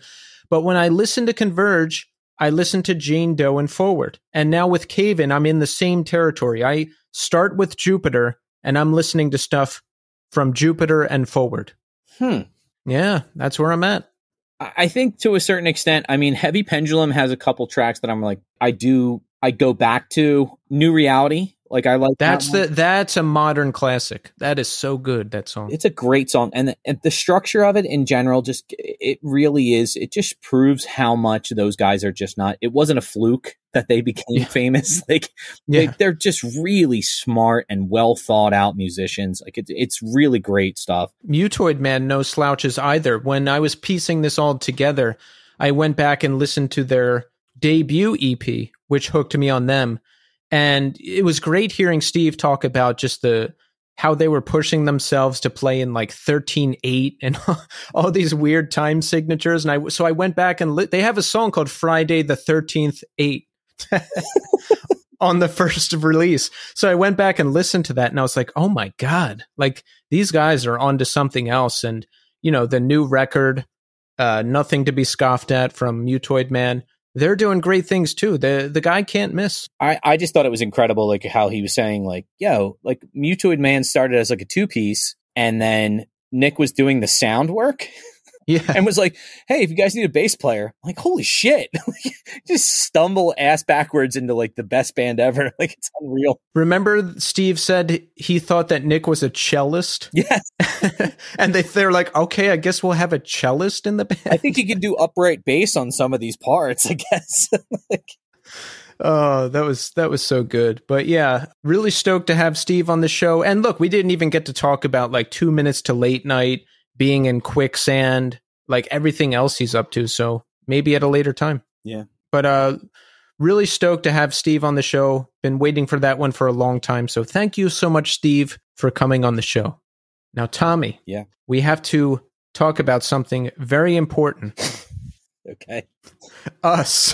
But when I listen to Converge, I listen to Jane Doe and Forward. And now with Cave In, I'm in the same territory. I start with Jupiter and I'm listening to stuff from Jupiter and Forward. Hmm. Yeah, that's where I'm at. I think to a certain extent, I mean, Heavy Pendulum has a couple tracks that I'm like, I do I go back to New Reality. Like I like that's that the that's a modern classic. That is so good. That song. It's a great song, and the, and the structure of it in general, just it really is. It just proves how much those guys are just not. It wasn't a fluke that they became yeah. famous. Like yeah. they, are just really smart and well thought out musicians. Like it's it's really great stuff. Mutoid Man, no slouches either. When I was piecing this all together, I went back and listened to their debut EP, which hooked me on them. And it was great hearing Steve talk about just the how they were pushing themselves to play in like 13-8 and all these weird time signatures. And I so I went back and li- they have a song called Friday the 13th 8 on the first release. So I went back and listened to that and I was like, oh my God, like these guys are onto something else. And, you know, the new record, uh, Nothing to be Scoffed at from Mutoid Man they're doing great things too. The the guy can't miss. I, I just thought it was incredible, like how he was saying, like, yo, like Mutoid Man started as like a two piece, and then Nick was doing the sound work. Yeah. and was like, "Hey, if you guys need a bass player," I'm like, "Holy shit!" just stumble ass backwards into like the best band ever. Like it's unreal. Remember, Steve said he thought that Nick was a cellist. Yes, and they they're like, "Okay, I guess we'll have a cellist in the band." I think he could do upright bass on some of these parts. I guess. like, Oh, that was that was so good. But yeah, really stoked to have Steve on the show. And look, we didn't even get to talk about like 2 minutes to late night, being in quicksand, like everything else he's up to. So maybe at a later time. Yeah. But uh really stoked to have Steve on the show. Been waiting for that one for a long time. So thank you so much Steve for coming on the show. Now Tommy, Yeah. We have to talk about something very important. okay. us.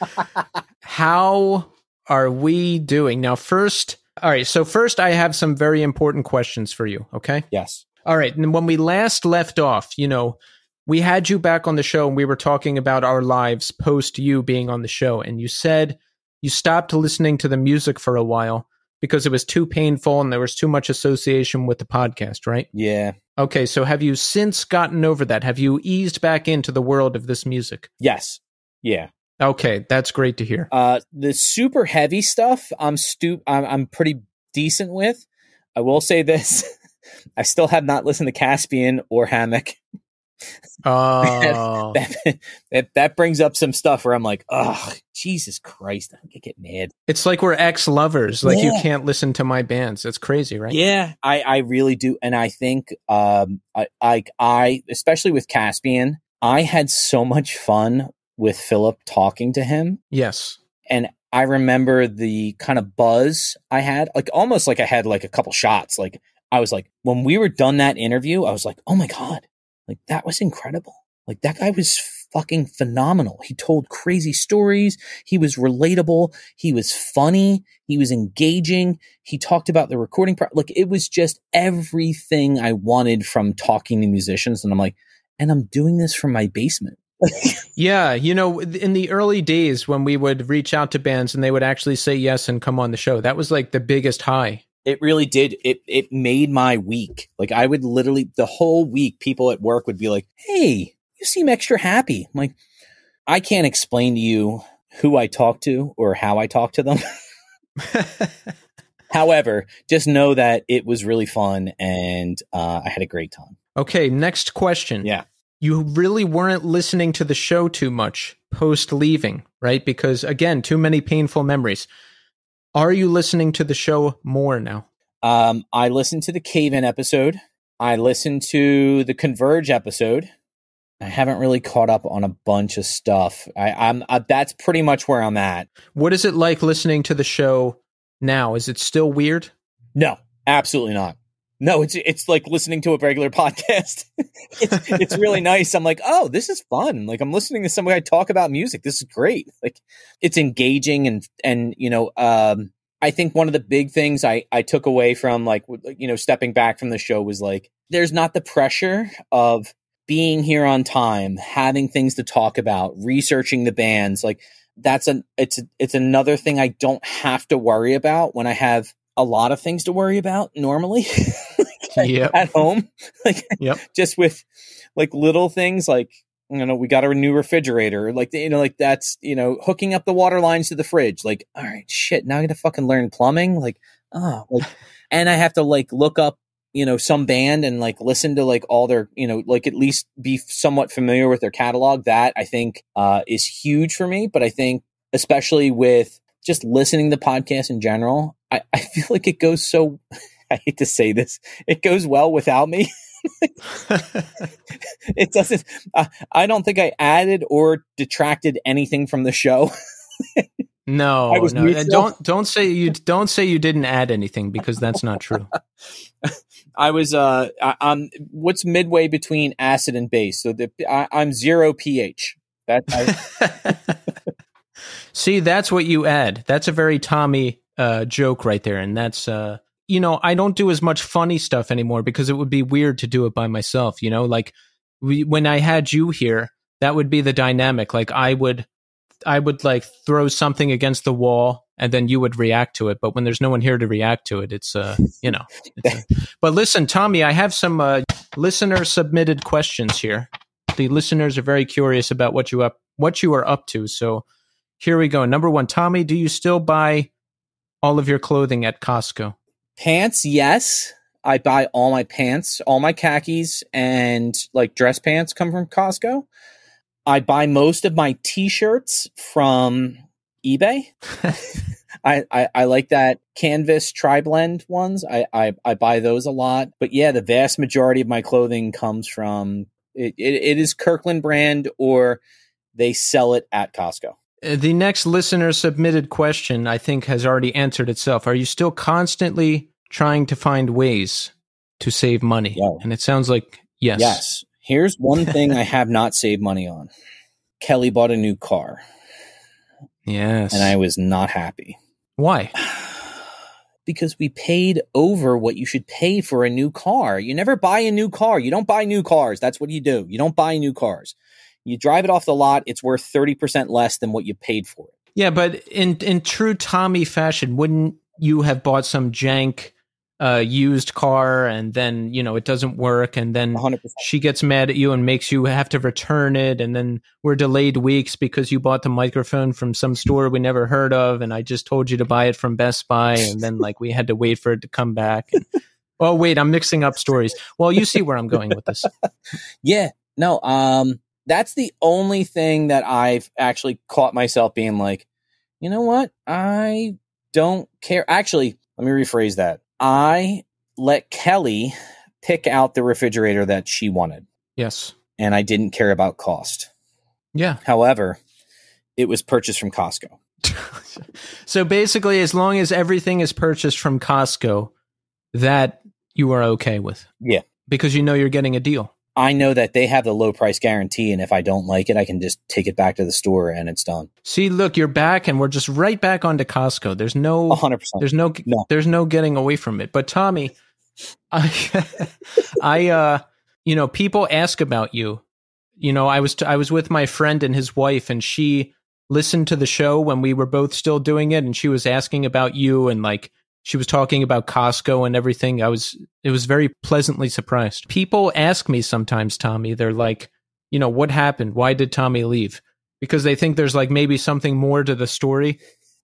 How are we doing? Now, first, all right, so first, I have some very important questions for you, okay? Yes. All right, and when we last left off, you know, we had you back on the show and we were talking about our lives post you being on the show, and you said you stopped listening to the music for a while because it was too painful and there was too much association with the podcast, right? Yeah. Okay, so have you since gotten over that? Have you eased back into the world of this music? Yes. Yeah. Okay, that's great to hear. Uh, the super heavy stuff, I'm stu- I'm, I'm pretty decent with. I will say this: I still have not listened to Caspian or Hammock. Oh, That, that that brings up some stuff where I'm like, oh, Jesus Christ, I'm get mad. it's like we're ex lovers. Like you can't listen to my bands. It's crazy, right? Yeah, I, I really do, and I think, um, I, I, I, especially with Caspian, I had so much fun with Philip talking to him, Yes. and I remember the kind of buzz I had, like almost like I had like a couple shots. Like I was like, when we were done that interview, I was like, oh my god, like that was incredible. Like that guy was fucking phenomenal. He told crazy stories. He was relatable. He was funny. He was engaging. He talked about the recording part. Like it was just everything I wanted from talking to musicians. And I'm like, and I'm doing this from my basement. Yeah, you know, in the early days when we would reach out to bands and they would actually say yes and come on the show, that was like the biggest high. It really did it it made my week like i would literally the whole week people at work would be like hey you seem extra happy I'm like i can't explain to you who i talk to or how i talk to them however just know that it was really fun and uh, i had a great time okay, next question. yeah You really weren't listening to the show too much post leaving, right? Because again, too many painful memories. Are you listening to the show more now? um, i listened to the cave in episode i listened to the converge episode i haven't really caught up on a bunch of stuff I, i'm uh, that's pretty much where i'm at What is it like listening to the show now? Is it still weird? No, absolutely not. No, it's it's like listening to a regular podcast. it's it's really nice. I'm like, oh, this is fun. Like I'm listening to some guy talk about music. This is great. Like it's engaging and and you know, um, I think one of the big things I I took away from like you know stepping back from the show was like there's not the pressure of being here on time, having things to talk about, researching the bands. Like that's an it's a, it's another thing I don't have to worry about when I have a lot of things to worry about normally Yep. at home. Like Yep. just with like little things like you know we got a new refrigerator like you know like that's you know hooking up the water lines to the fridge like all right shit now i gotta fucking learn plumbing like oh like and i have to like look up you know some band and like listen to like all their you know like at least be somewhat familiar with their catalog that i think uh is huge for me but i think especially with just listening to podcasts in general i i feel like it goes so i hate to say this it goes well without me it doesn't uh, i don't think i added or detracted anything from the show no, I was no. neutral. And don't don't say you don't say you didn't add anything because that's not true. i was uh I, i'm what's midway between acid and base so the I, i'm zero ph that I, See, that's what you add. That's a very Tommy uh, joke right there, and that's uh, you know I don't do as much funny stuff anymore because it would be weird to do it by myself. You know, like we, when I had you here, that would be the dynamic. Like I would I would like throw something against the wall and then you would react to it. But when there's no one here to react to it, it's uh, you know. It's a, but listen, Tommy, I have some uh, listener submitted questions here. The listeners are very curious about what you up what you are up to. So here we go. Number one, Tommy, do you still buy all of your clothing at Costco? Pants, yes. I buy all my pants, all my khakis and like dress pants come from Costco. I buy most of my t-shirts from eBay. I, I, I, like that canvas tri blend ones. I, I, I, buy those a lot. But yeah, the vast majority of my clothing comes from it, it, it is Kirkland brand or they sell it at Costco. Uh, the next listener submitted question, I think, has already answered itself. Are you still constantly trying to find ways to save money? Yeah. And it sounds like yes. Yes. Here's one thing I have not saved money on. Kelly bought a new car. Yes. And I was not happy. Why? because we paid over what you should pay for a new car. You never buy a new car. You don't buy new cars. That's what you do. You don't buy new cars. You drive it off the lot, it's worth 30% less than what you paid for it. Yeah, but in in true Tommy fashion, wouldn't you have bought some jank uh, used car and then you know it doesn't work and then 100%. she gets mad at you and makes you have to return it and then we're delayed weeks because you bought the microphone from some store we never heard of and I just told you to buy it from Best Buy and then like we had to wait for it to come back. And, oh wait, I'm mixing up stories. Well, you see where I'm going with this. yeah. No, um that's the only thing that I've actually caught myself being like, "You know what? I don't care." Actually, let me rephrase that I let Kelly pick out the refrigerator that she wanted. Yes. And I didn't care about cost. Yeah. However, it was purchased from Costco. so basically, as long as everything is purchased from Costco, that you are okay with. Yeah. Because you know you're getting a deal. I know that they have the low price guarantee, and if I don't like it, I can just take it back to the store and it's done. See, look, you're back, and we're just right back onto Costco. There's no, hundred percent. There's no, no, there's no getting away from it. But Tommy, I, I, uh, you know, people ask about you. You know, I was t- I was with my friend and his wife, and she listened to the show when we were both still doing it, and she was asking about you and like she was talking about Costco and everything. I was it was very pleasantly surprised. People ask me sometimes, Tommy, they're like, you know, what happened? Why did Tommy leave? Because they think there's like maybe something more to the story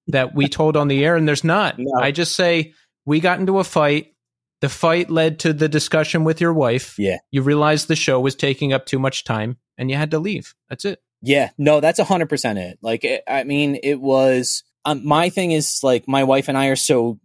that we told on the air and there's not. No. I just say we got into a fight. The fight led to the discussion with your wife. Yeah. You realized the show was taking up too much time and you had to leave. That's it. Yeah. No, that's 100% it. Like, it, I mean, it was, um, my thing is like, my wife and I are so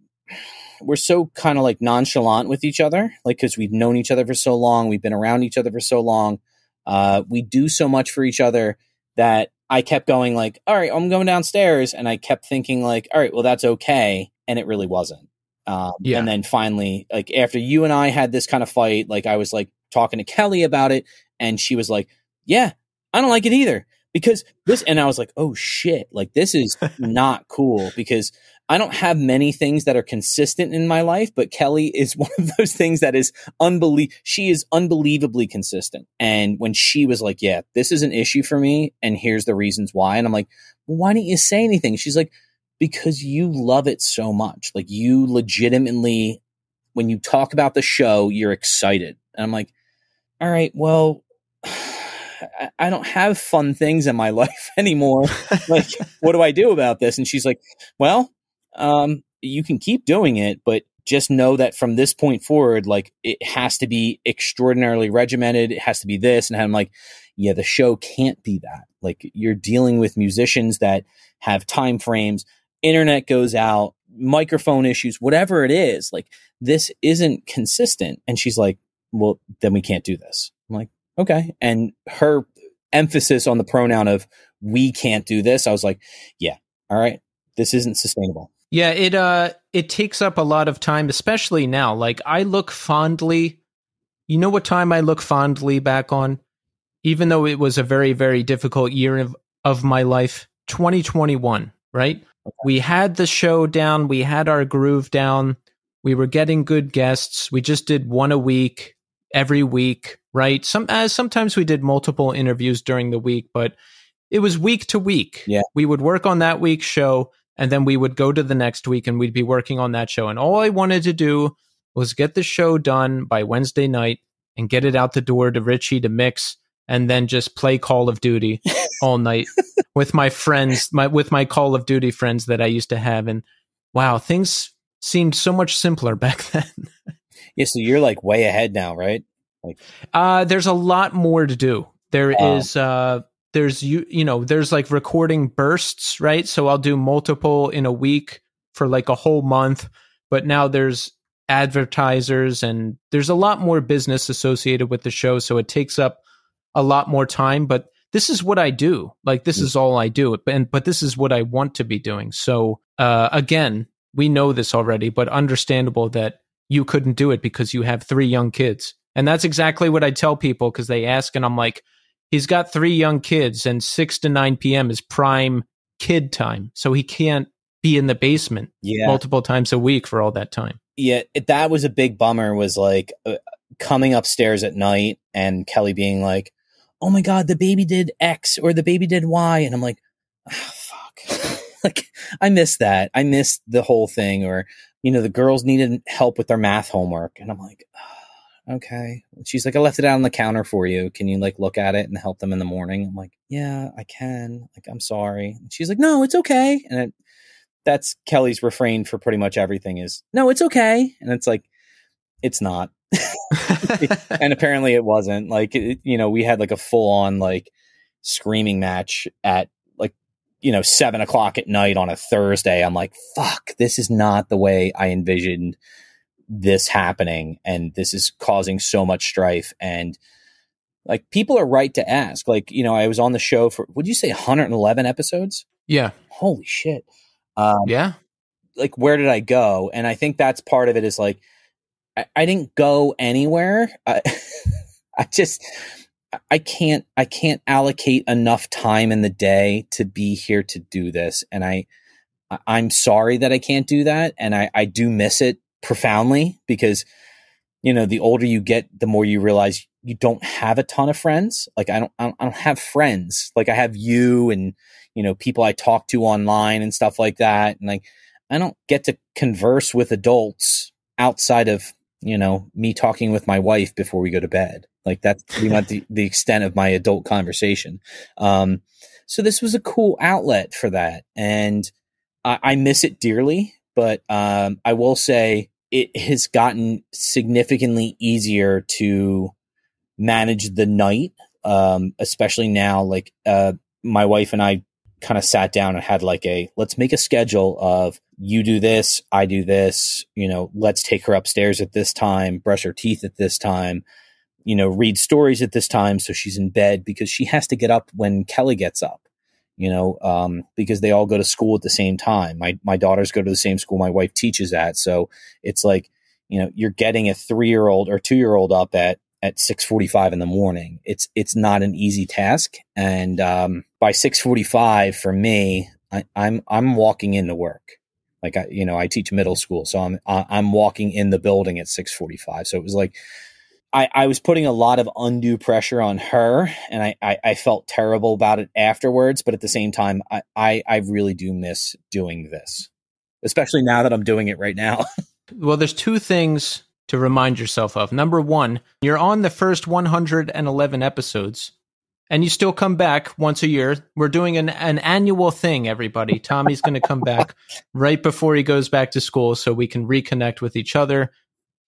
we're so kind of like nonchalant with each other, like because we've known each other for so long, we've been around each other for so long, uh, we do so much for each other that I kept going like, all right, I'm going downstairs, and I kept thinking like, all right, well that's okay, and it really wasn't. Um, yeah. And then finally, like after you and I had this kind of fight, like I was like talking to Kelly about it, and she was like, yeah, I don't like it either because this, and I was like, oh shit, like this is not cool because I don't have many things that are consistent in my life, but Kelly is one of those things that is unbelievable. She is unbelievably consistent. And when she was like, yeah, this is an issue for me. And here's the reasons why. And I'm like, why didn't you say anything? She's like, because you love it so much. Like you legitimately, when you talk about the show, you're excited. And I'm like, all right, well, I don't have fun things in my life anymore. like, what do I do about this? And she's like, well, um, you can keep doing it, but just know that from this point forward, like it has to be extraordinarily regimented. It has to be this. And I'm like, yeah, the show can't be that. Like you're dealing with musicians that have time frames, internet goes out, microphone issues, whatever it is. Like this isn't consistent. And she's like, well, then we can't do this. I'm like, okay. And her emphasis on the pronoun of we can't do this, I was like, yeah, all right, this isn't sustainable. Yeah, it uh it takes up a lot of time, especially now. Like I look fondly you know what time I look fondly back on? Even though it was a very, very difficult year of, of my life, 2021, right? Okay. We had the show down, we had our groove down, we were getting good guests. We just did one a week, every week, right? Some as sometimes we did multiple interviews during the week, but it was week to week. Yeah. We would work on that week's show and then we would go to the next week and we'd be working on that show. And all I wanted to do was get the show done by Wednesday night and get it out the door to Richie to mix and then just play Call of Duty all night with my friends, my with my Call of Duty friends that I used to have. And wow, things seemed so much simpler back then. Yeah, so you're like way ahead now, right? Uh, there's a lot more to do. There is Wow. uh there's you you know, there's like recording bursts, right? So I'll do multiple in a week for like a whole month, but now there's advertisers and there's a lot more business associated with the show, so it takes up a lot more time, but this is what I do. Like this is all I do. And but this is what I want to be doing. So uh again, we know this already, but understandable that you couldn't do it because you have three young kids. And that's exactly what I tell people because they ask, and I'm like, he's got three young kids, and 6 to 9 p.m. is prime kid time. So he can't be in the basement Yeah. multiple times a week for all that time. yeah, it, that was a big bummer. Was like uh, coming upstairs at night and Kelly being like, "Oh my god, the baby did X or the baby did Y," and I'm like, oh, "Fuck!" like I miss that. I miss the whole thing. Or you know, the girls needed help with their math homework, and I'm like, "Ah, "Okay." She's like, "I left it out on the counter for you. Can you like look at it and help them in the morning?" I'm like, "Yeah, I can." Like, I'm sorry. And she's like, "No, it's okay," and it, that's Kelly's refrain for pretty much everything is no, it's okay. And it's like, it's not. and apparently it wasn't like, it, you know, we had like a full on like screaming match at like, you know, seven o'clock at night on a Thursday. I'm like, fuck, this is not the way I envisioned this happening. And this is causing so much strife. And like people are right to ask. Like, you know, I was on the show for, would you say 111 episodes? yeah. Holy shit. Um, Yeah. like where did I go? And I think that's part of it is like I, I didn't go anywhere. I, I just I can't I can't allocate enough time in the day to be here to do this. And I I- I'm sorry that I can't do that. And I, I do miss it profoundly because you know, the older you get, the more you realize you don't have a ton of friends. Like I don't, I don't, have friends. Like I have you and, you know, people I talk to online and stuff like that. And like, I don't get to converse with adults outside of, you know, me talking with my wife before we go to bed. Like that's pretty much the, the extent of my adult conversation. Um, so this was a cool outlet for that. And I, I miss it dearly, but, um, I will say it has gotten significantly easier to manage the night. Um, especially now, like, uh, my wife and I kind of sat down and had like a let's make a schedule of you do this, I do this, you know, let's take her upstairs at this time, brush her teeth at this time, you know, read stories at this time so she's in bed because she has to get up when Kelly gets up, you know, um, because they all go to school at the same time. My my daughters go to the same school my wife teaches at, so it's like, you know, you're getting a 3-year-old or 2-year-old up at at 6:45 in the morning. It's it's not an easy task and um by 6:45 for me, I, I'm I'm walking into work. Like I, you know, I teach middle school, so I'm I'm walking in the building at 6:45. So it was like I, I was putting a lot of undue pressure on her, and I, I, I felt terrible about it afterwards. But at the same time, I, I, I really do miss doing this, especially now that I'm doing it right now. Well, there's two things to remind yourself of. Number one, you're on the first 111 episodes, and you still come back once a year. We're doing an, an annual thing, everybody. Tommy's going to come back right before he goes back to school so we can reconnect with each other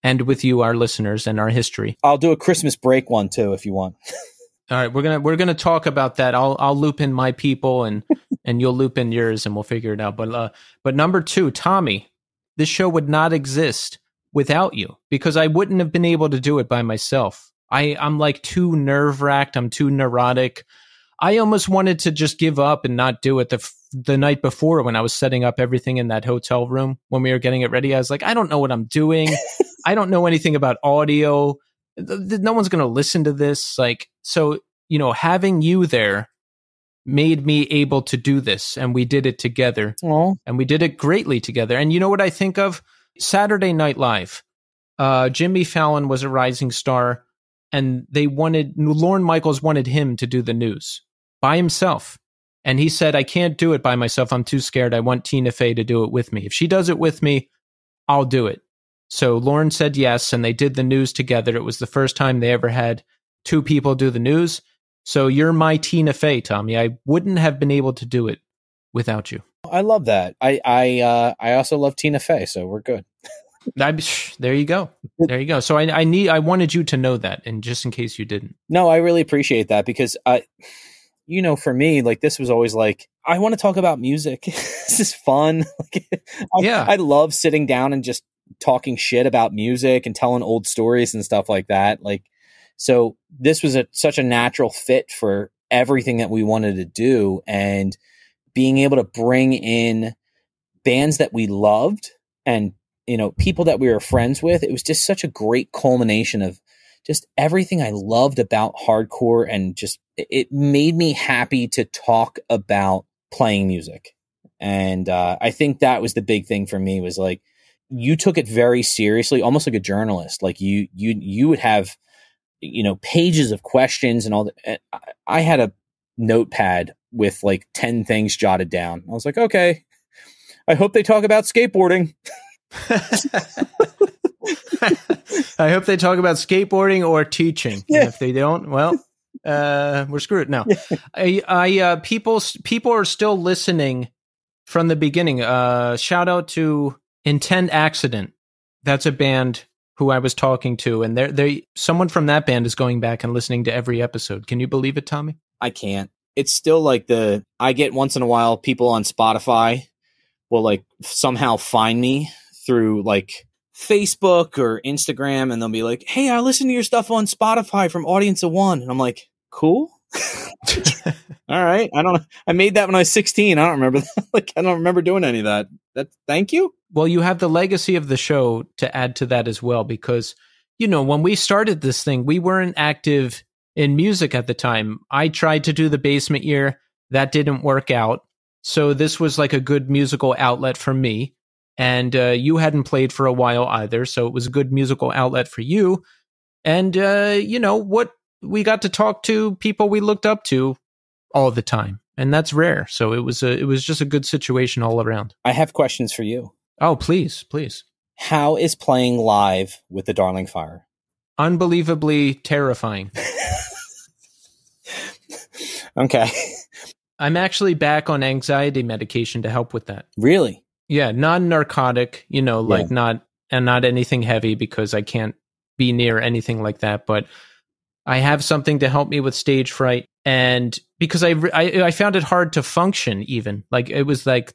and with you, our listeners, and our history. I'll do a Christmas break one too if you want. All right, we're gonna we're gonna talk about that. I'll I'll loop in my people and and you'll loop in yours and we'll figure it out. But uh, but number two, Tommy, this show would not exist without you because I wouldn't have been able to do it by myself. I I'm like too nerve wracked. I'm too neurotic. I almost wanted to just give up and not do it the the night before when I was setting up everything in that hotel room when we were getting it ready. I was like, I don't know what I'm doing. I don't know anything about audio. No one's going to listen to this. Like, so, you know, having you there made me able to do this. And we did it together Oh, and we did it greatly together. And you know what I think of? Saturday Night Live. Uh, Jimmy Fallon was a rising star, and they wanted Lorne Michaels wanted him to do the news by himself. And he said, I can't do it by myself. I'm too scared. I want Tina Fey to do it with me. If she does it with me, I'll do it. So Lorne said yes, and they did the news together. It was the first time they ever had two people do the news. So you're my Tina Fey, Tommy. I wouldn't have been able to do it without you. I love that. I I uh, I also love Tina Fey, so we're good. I, there you go. There you go. So I, I need I wanted you to know that, and just in case you didn't. No, I really appreciate that because I, you know, for me, like this was always like I want to talk about music. this is fun. like, I, Yeah. I love sitting down and just talking shit about music and telling old stories and stuff like that. Like, so this was a such a natural fit for everything that we wanted to do, and being able to bring in bands that we loved and you know people that we were friends with. It was just such a great culmination of just everything I loved about hardcore and just it- made me happy to talk about playing music. And uh, I think that was the big thing for me was like you took it very seriously, almost like a journalist. Like you you you would have you know pages of questions and all that. I had a notepad with like 10 things jotted down. I was like, okay, I hope they talk about skateboarding. I hope they talk about skateboarding or teaching. Yeah. if they don't, well, uh, we're screwed. No, I, I, uh, people, people are still listening from the beginning. Uh, shout out to Intent Accident. That's a band who I was talking to, and they're they someone from that band is going back and listening to every episode. Can you believe it, Tommy? I can't. It's still like the I get once in a while people on Spotify will like somehow find me through like Facebook or Instagram and they'll be like, "Hey, I listen to your stuff on Spotify from Audience of One." And I'm like, "Cool." All right. I don't I made that when I was 16. I don't remember that. like I don't remember doing any of that. That thank you. Well, you have the legacy of the show to add to that as well, because, you know, when we started this thing, we weren't active in music at the time. I tried to do the basement year, that didn't work out. So this was like a good musical outlet for me. And uh, you hadn't played for a while either. So it was a good musical outlet for you. And, uh, you know, what we got to talk to people we looked up to all the time. And that's rare. So it was a, it was just a good situation all around. I have questions for you. Oh, please, please. How is playing live with the Darling Fire? unbelievably terrifying. Okay. I'm actually back on anxiety medication to help with that. really? Yeah, non narcotic, you know, like Yeah. not and not anything heavy because I can't be near anything like that, but I have something to help me with stage fright and because I I, I found it hard to function even. Like it was like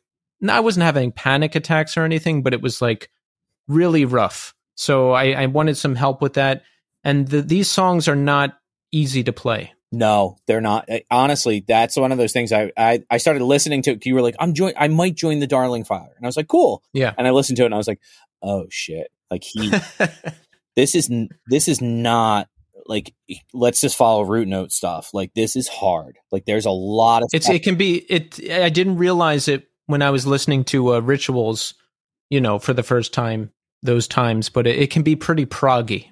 I wasn't having panic attacks or anything, but it was like really rough. So I, I wanted some help with that. And the, these songs are not easy to play. No, they're not. Honestly, that's one of those things. I I, I started listening to. You were like, I'm join. I might join the Darling Fire, and I was like, cool. Yeah. And I listened to it, and I was like, oh shit! Like he, this is this is not like let's just follow root note stuff. Like this is hard. Like there's a lot of. It's it can be it. I didn't realize it when I was listening to uh, rituals, you know, for the first time those times, but it, it can be pretty proggy.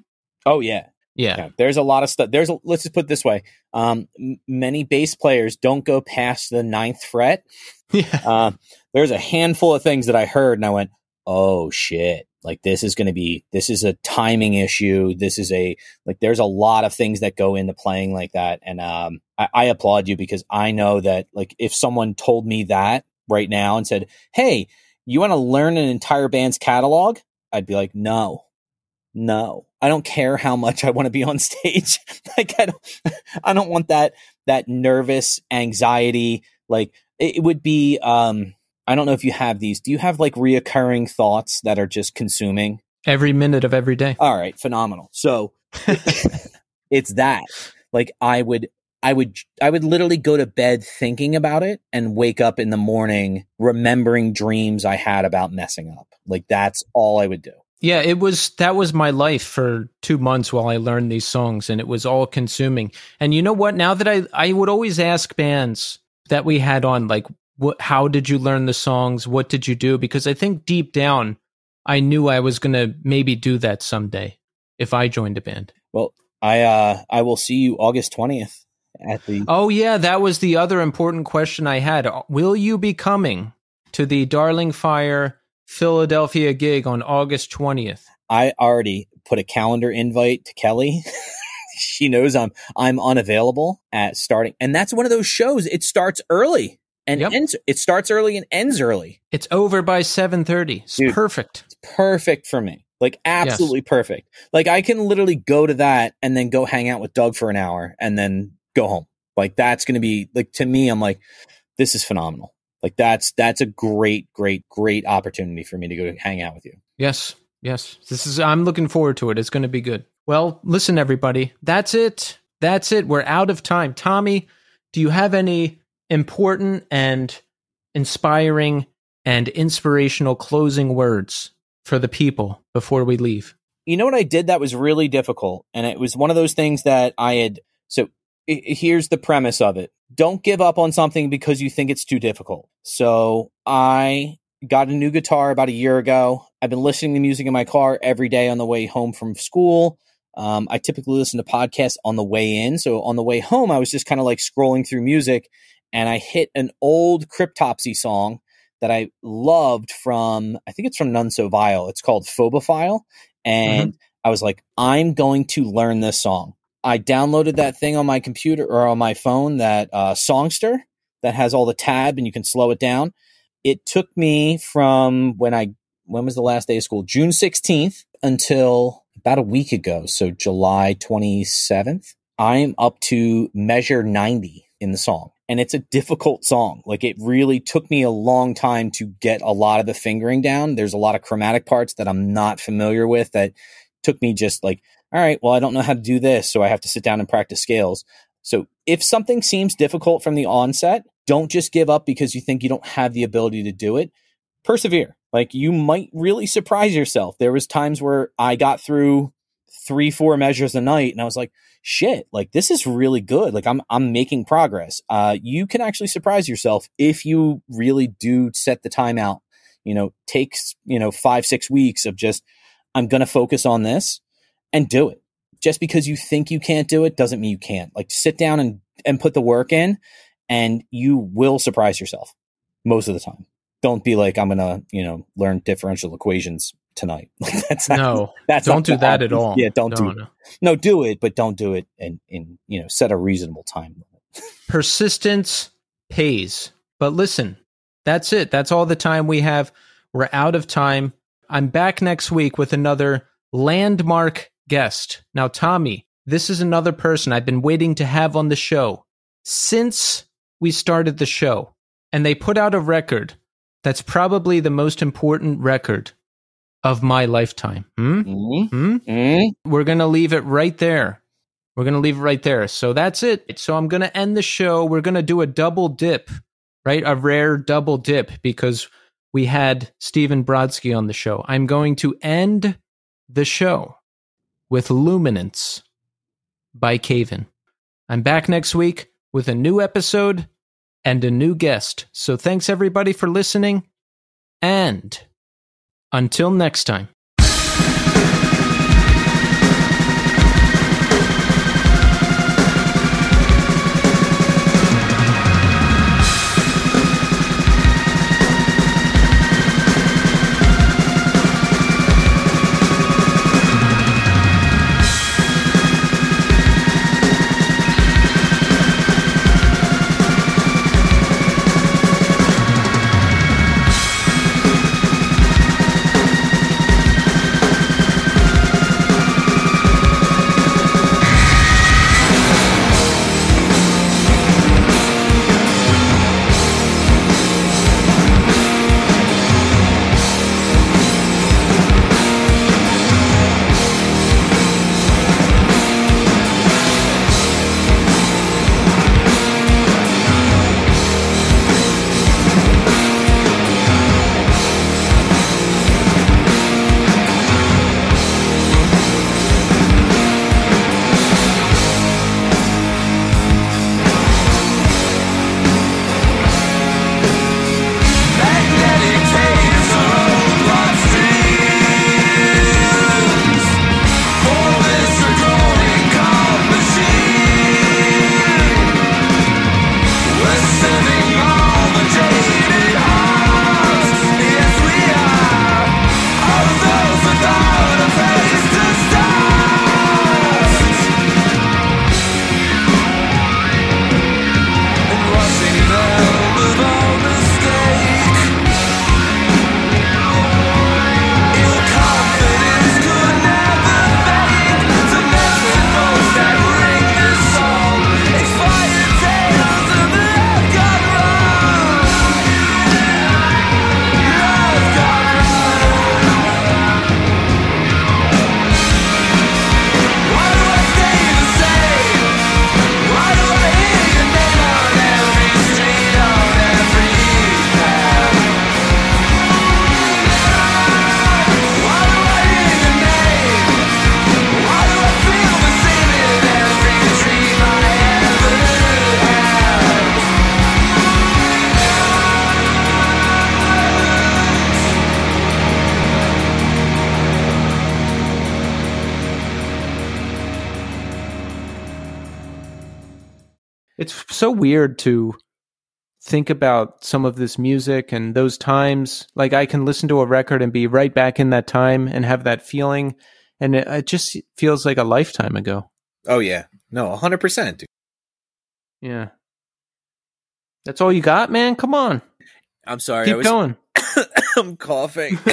oh yeah. Yeah, Yeah, there's a lot of stuff. There's a, let's just put it this way: um, m- many bass players don't go past the ninth fret. yeah, uh, there's a handful of things that I heard, and I went, "Oh shit!" Like this is going to be this is a timing issue. This is a like there's a lot of things that go into playing like that, and um, I, I applaud you because I know that like if someone told me that right now and said, "Hey, you want to learn an entire band's catalog?" I'd be like, "No." No, I don't care how much I want to be on stage. like I don't, I don't want that that nervous anxiety. Like it, it would be. Um, I don't know if you have these. Do you have like reoccurring thoughts that are just consuming? every minute of every day. All right, phenomenal. So it's that. Like I would, I would, I would literally go to bed thinking about it and wake up in the morning remembering dreams I had about messing up. Like that's all I would do. Yeah, it was that was my life for two months while I learned these songs, and it was all consuming. And you know what? Now that I I would always ask bands that we had on, like, what, how did you learn the songs? What did you do? Because I think deep down, I knew I was gonna maybe do that someday if I joined a band. Well, I uh I will see you August twentieth at the. Oh yeah, that was the other important question I had. Will you be coming to the Darling Fire Philadelphia gig on August 20th? I already put a calendar invite to Kelly. she knows I'm I'm unavailable at starting, and that's one of those shows. It starts early and Yep. ends. It starts early and ends early. It's over by 7:30. It's Dude. perfect. It's perfect for me. Like absolutely perfect. Like I can literally go to that and then go hang out with Doug for an hour and then go home. Like that's going to be like to me I'm like this is phenomenal. Like that's that's a great great great opportunity for me to go hang out with you. Yes. Yes. This is I'm looking forward to it. It's going to be good. Well, listen everybody. That's it. That's it. We're out of time. Tommy, do you have any important and inspiring and inspirational closing words for the people before we leave? you know what I did that was really difficult, and it was one of those things that I had. So here's the premise of it: don't give up on something because you think it's too difficult. So I got a new guitar about a year ago. I've been listening to music in my car every day on the way home from school. Um, I typically listen to podcasts on the way in. So on the way home, I was just kind of like scrolling through music, and I hit an old Cryptopsy song that I loved from. I think it's from None So Vile. It's called Phobophile and I was like, I'm going to learn this song. I downloaded that thing on my computer or on my phone, that uh, Songsterr that has all the tab and you can slow it down. It took me from when I when was the last day of school? June 16th until about a week ago, so July 27th. I am up to measure 90 in the song. And it's a difficult song. Like it really took me a long time to get a lot of the fingering down. There's a lot of chromatic parts that I'm not familiar with that took me just like, all right, well, I don't know how to do this. So I have to sit down and practice scales. So if something seems difficult from the onset, don't just give up because you think you don't have the ability to do it. Persevere. Like you might really surprise yourself. There was times where I got through three, four measures a night and I was like, shit, like this is really good. Like I'm I'm making progress. Uh you can actually surprise yourself if you really do set the time out. You know, takes, you know, five, six weeks of just I'm gonna focus on this and do it. Just because you think you can't do it doesn't mean you can't. Like sit down and and put the work in and you will surprise yourself most of the time. Don't be like I'm gonna, you know, learn differential equations tonight. Like that's not, No. that's don't do that at all. Yeah, don't no, do no. no, do it, but don't do it and in you know set a reasonable time limit. persistence pays. But listen, that's it. That's all the time we have. We're out of time. I'm back next week with another landmark guest. Now, Tommy, this is another person I've been waiting to have on the show since we started the show. And they put out a record that's probably the most important record of my lifetime. Hmm? Mm-hmm. Hmm? Mm-hmm. we're going to leave it right there. We're going to leave it right there. So that's it. So I'm going to end the show. We're going to do a double dip, right? A rare double dip because we had Stephen Brodsky on the show. I'm going to end the show with Luminance by Cave In. I'm back next week with a new episode and a new guest. So thanks everybody for listening. And until next time. Think about some of this music and those times. Like I can listen to a record and be right back in that time and have that feeling, and it, it just feels like a lifetime ago. Oh yeah, no, hundred percent. Yeah, that's all you got, man. Come on, I'm sorry. keep I was, going. I'm coughing.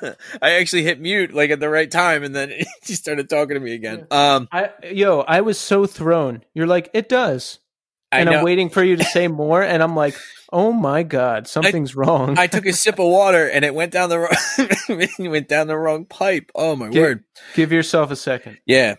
I actually hit mute like at the right time, and then he started talking to me again. Um, I yo, I was so thrown. You're like, it does, and. I'm waiting for you to say more, and I'm like, oh my god, something's wrong. I took a sip of water, and it went down the wrong, went down the wrong pipe. Oh my Give- word! Give yourself a second. Yeah.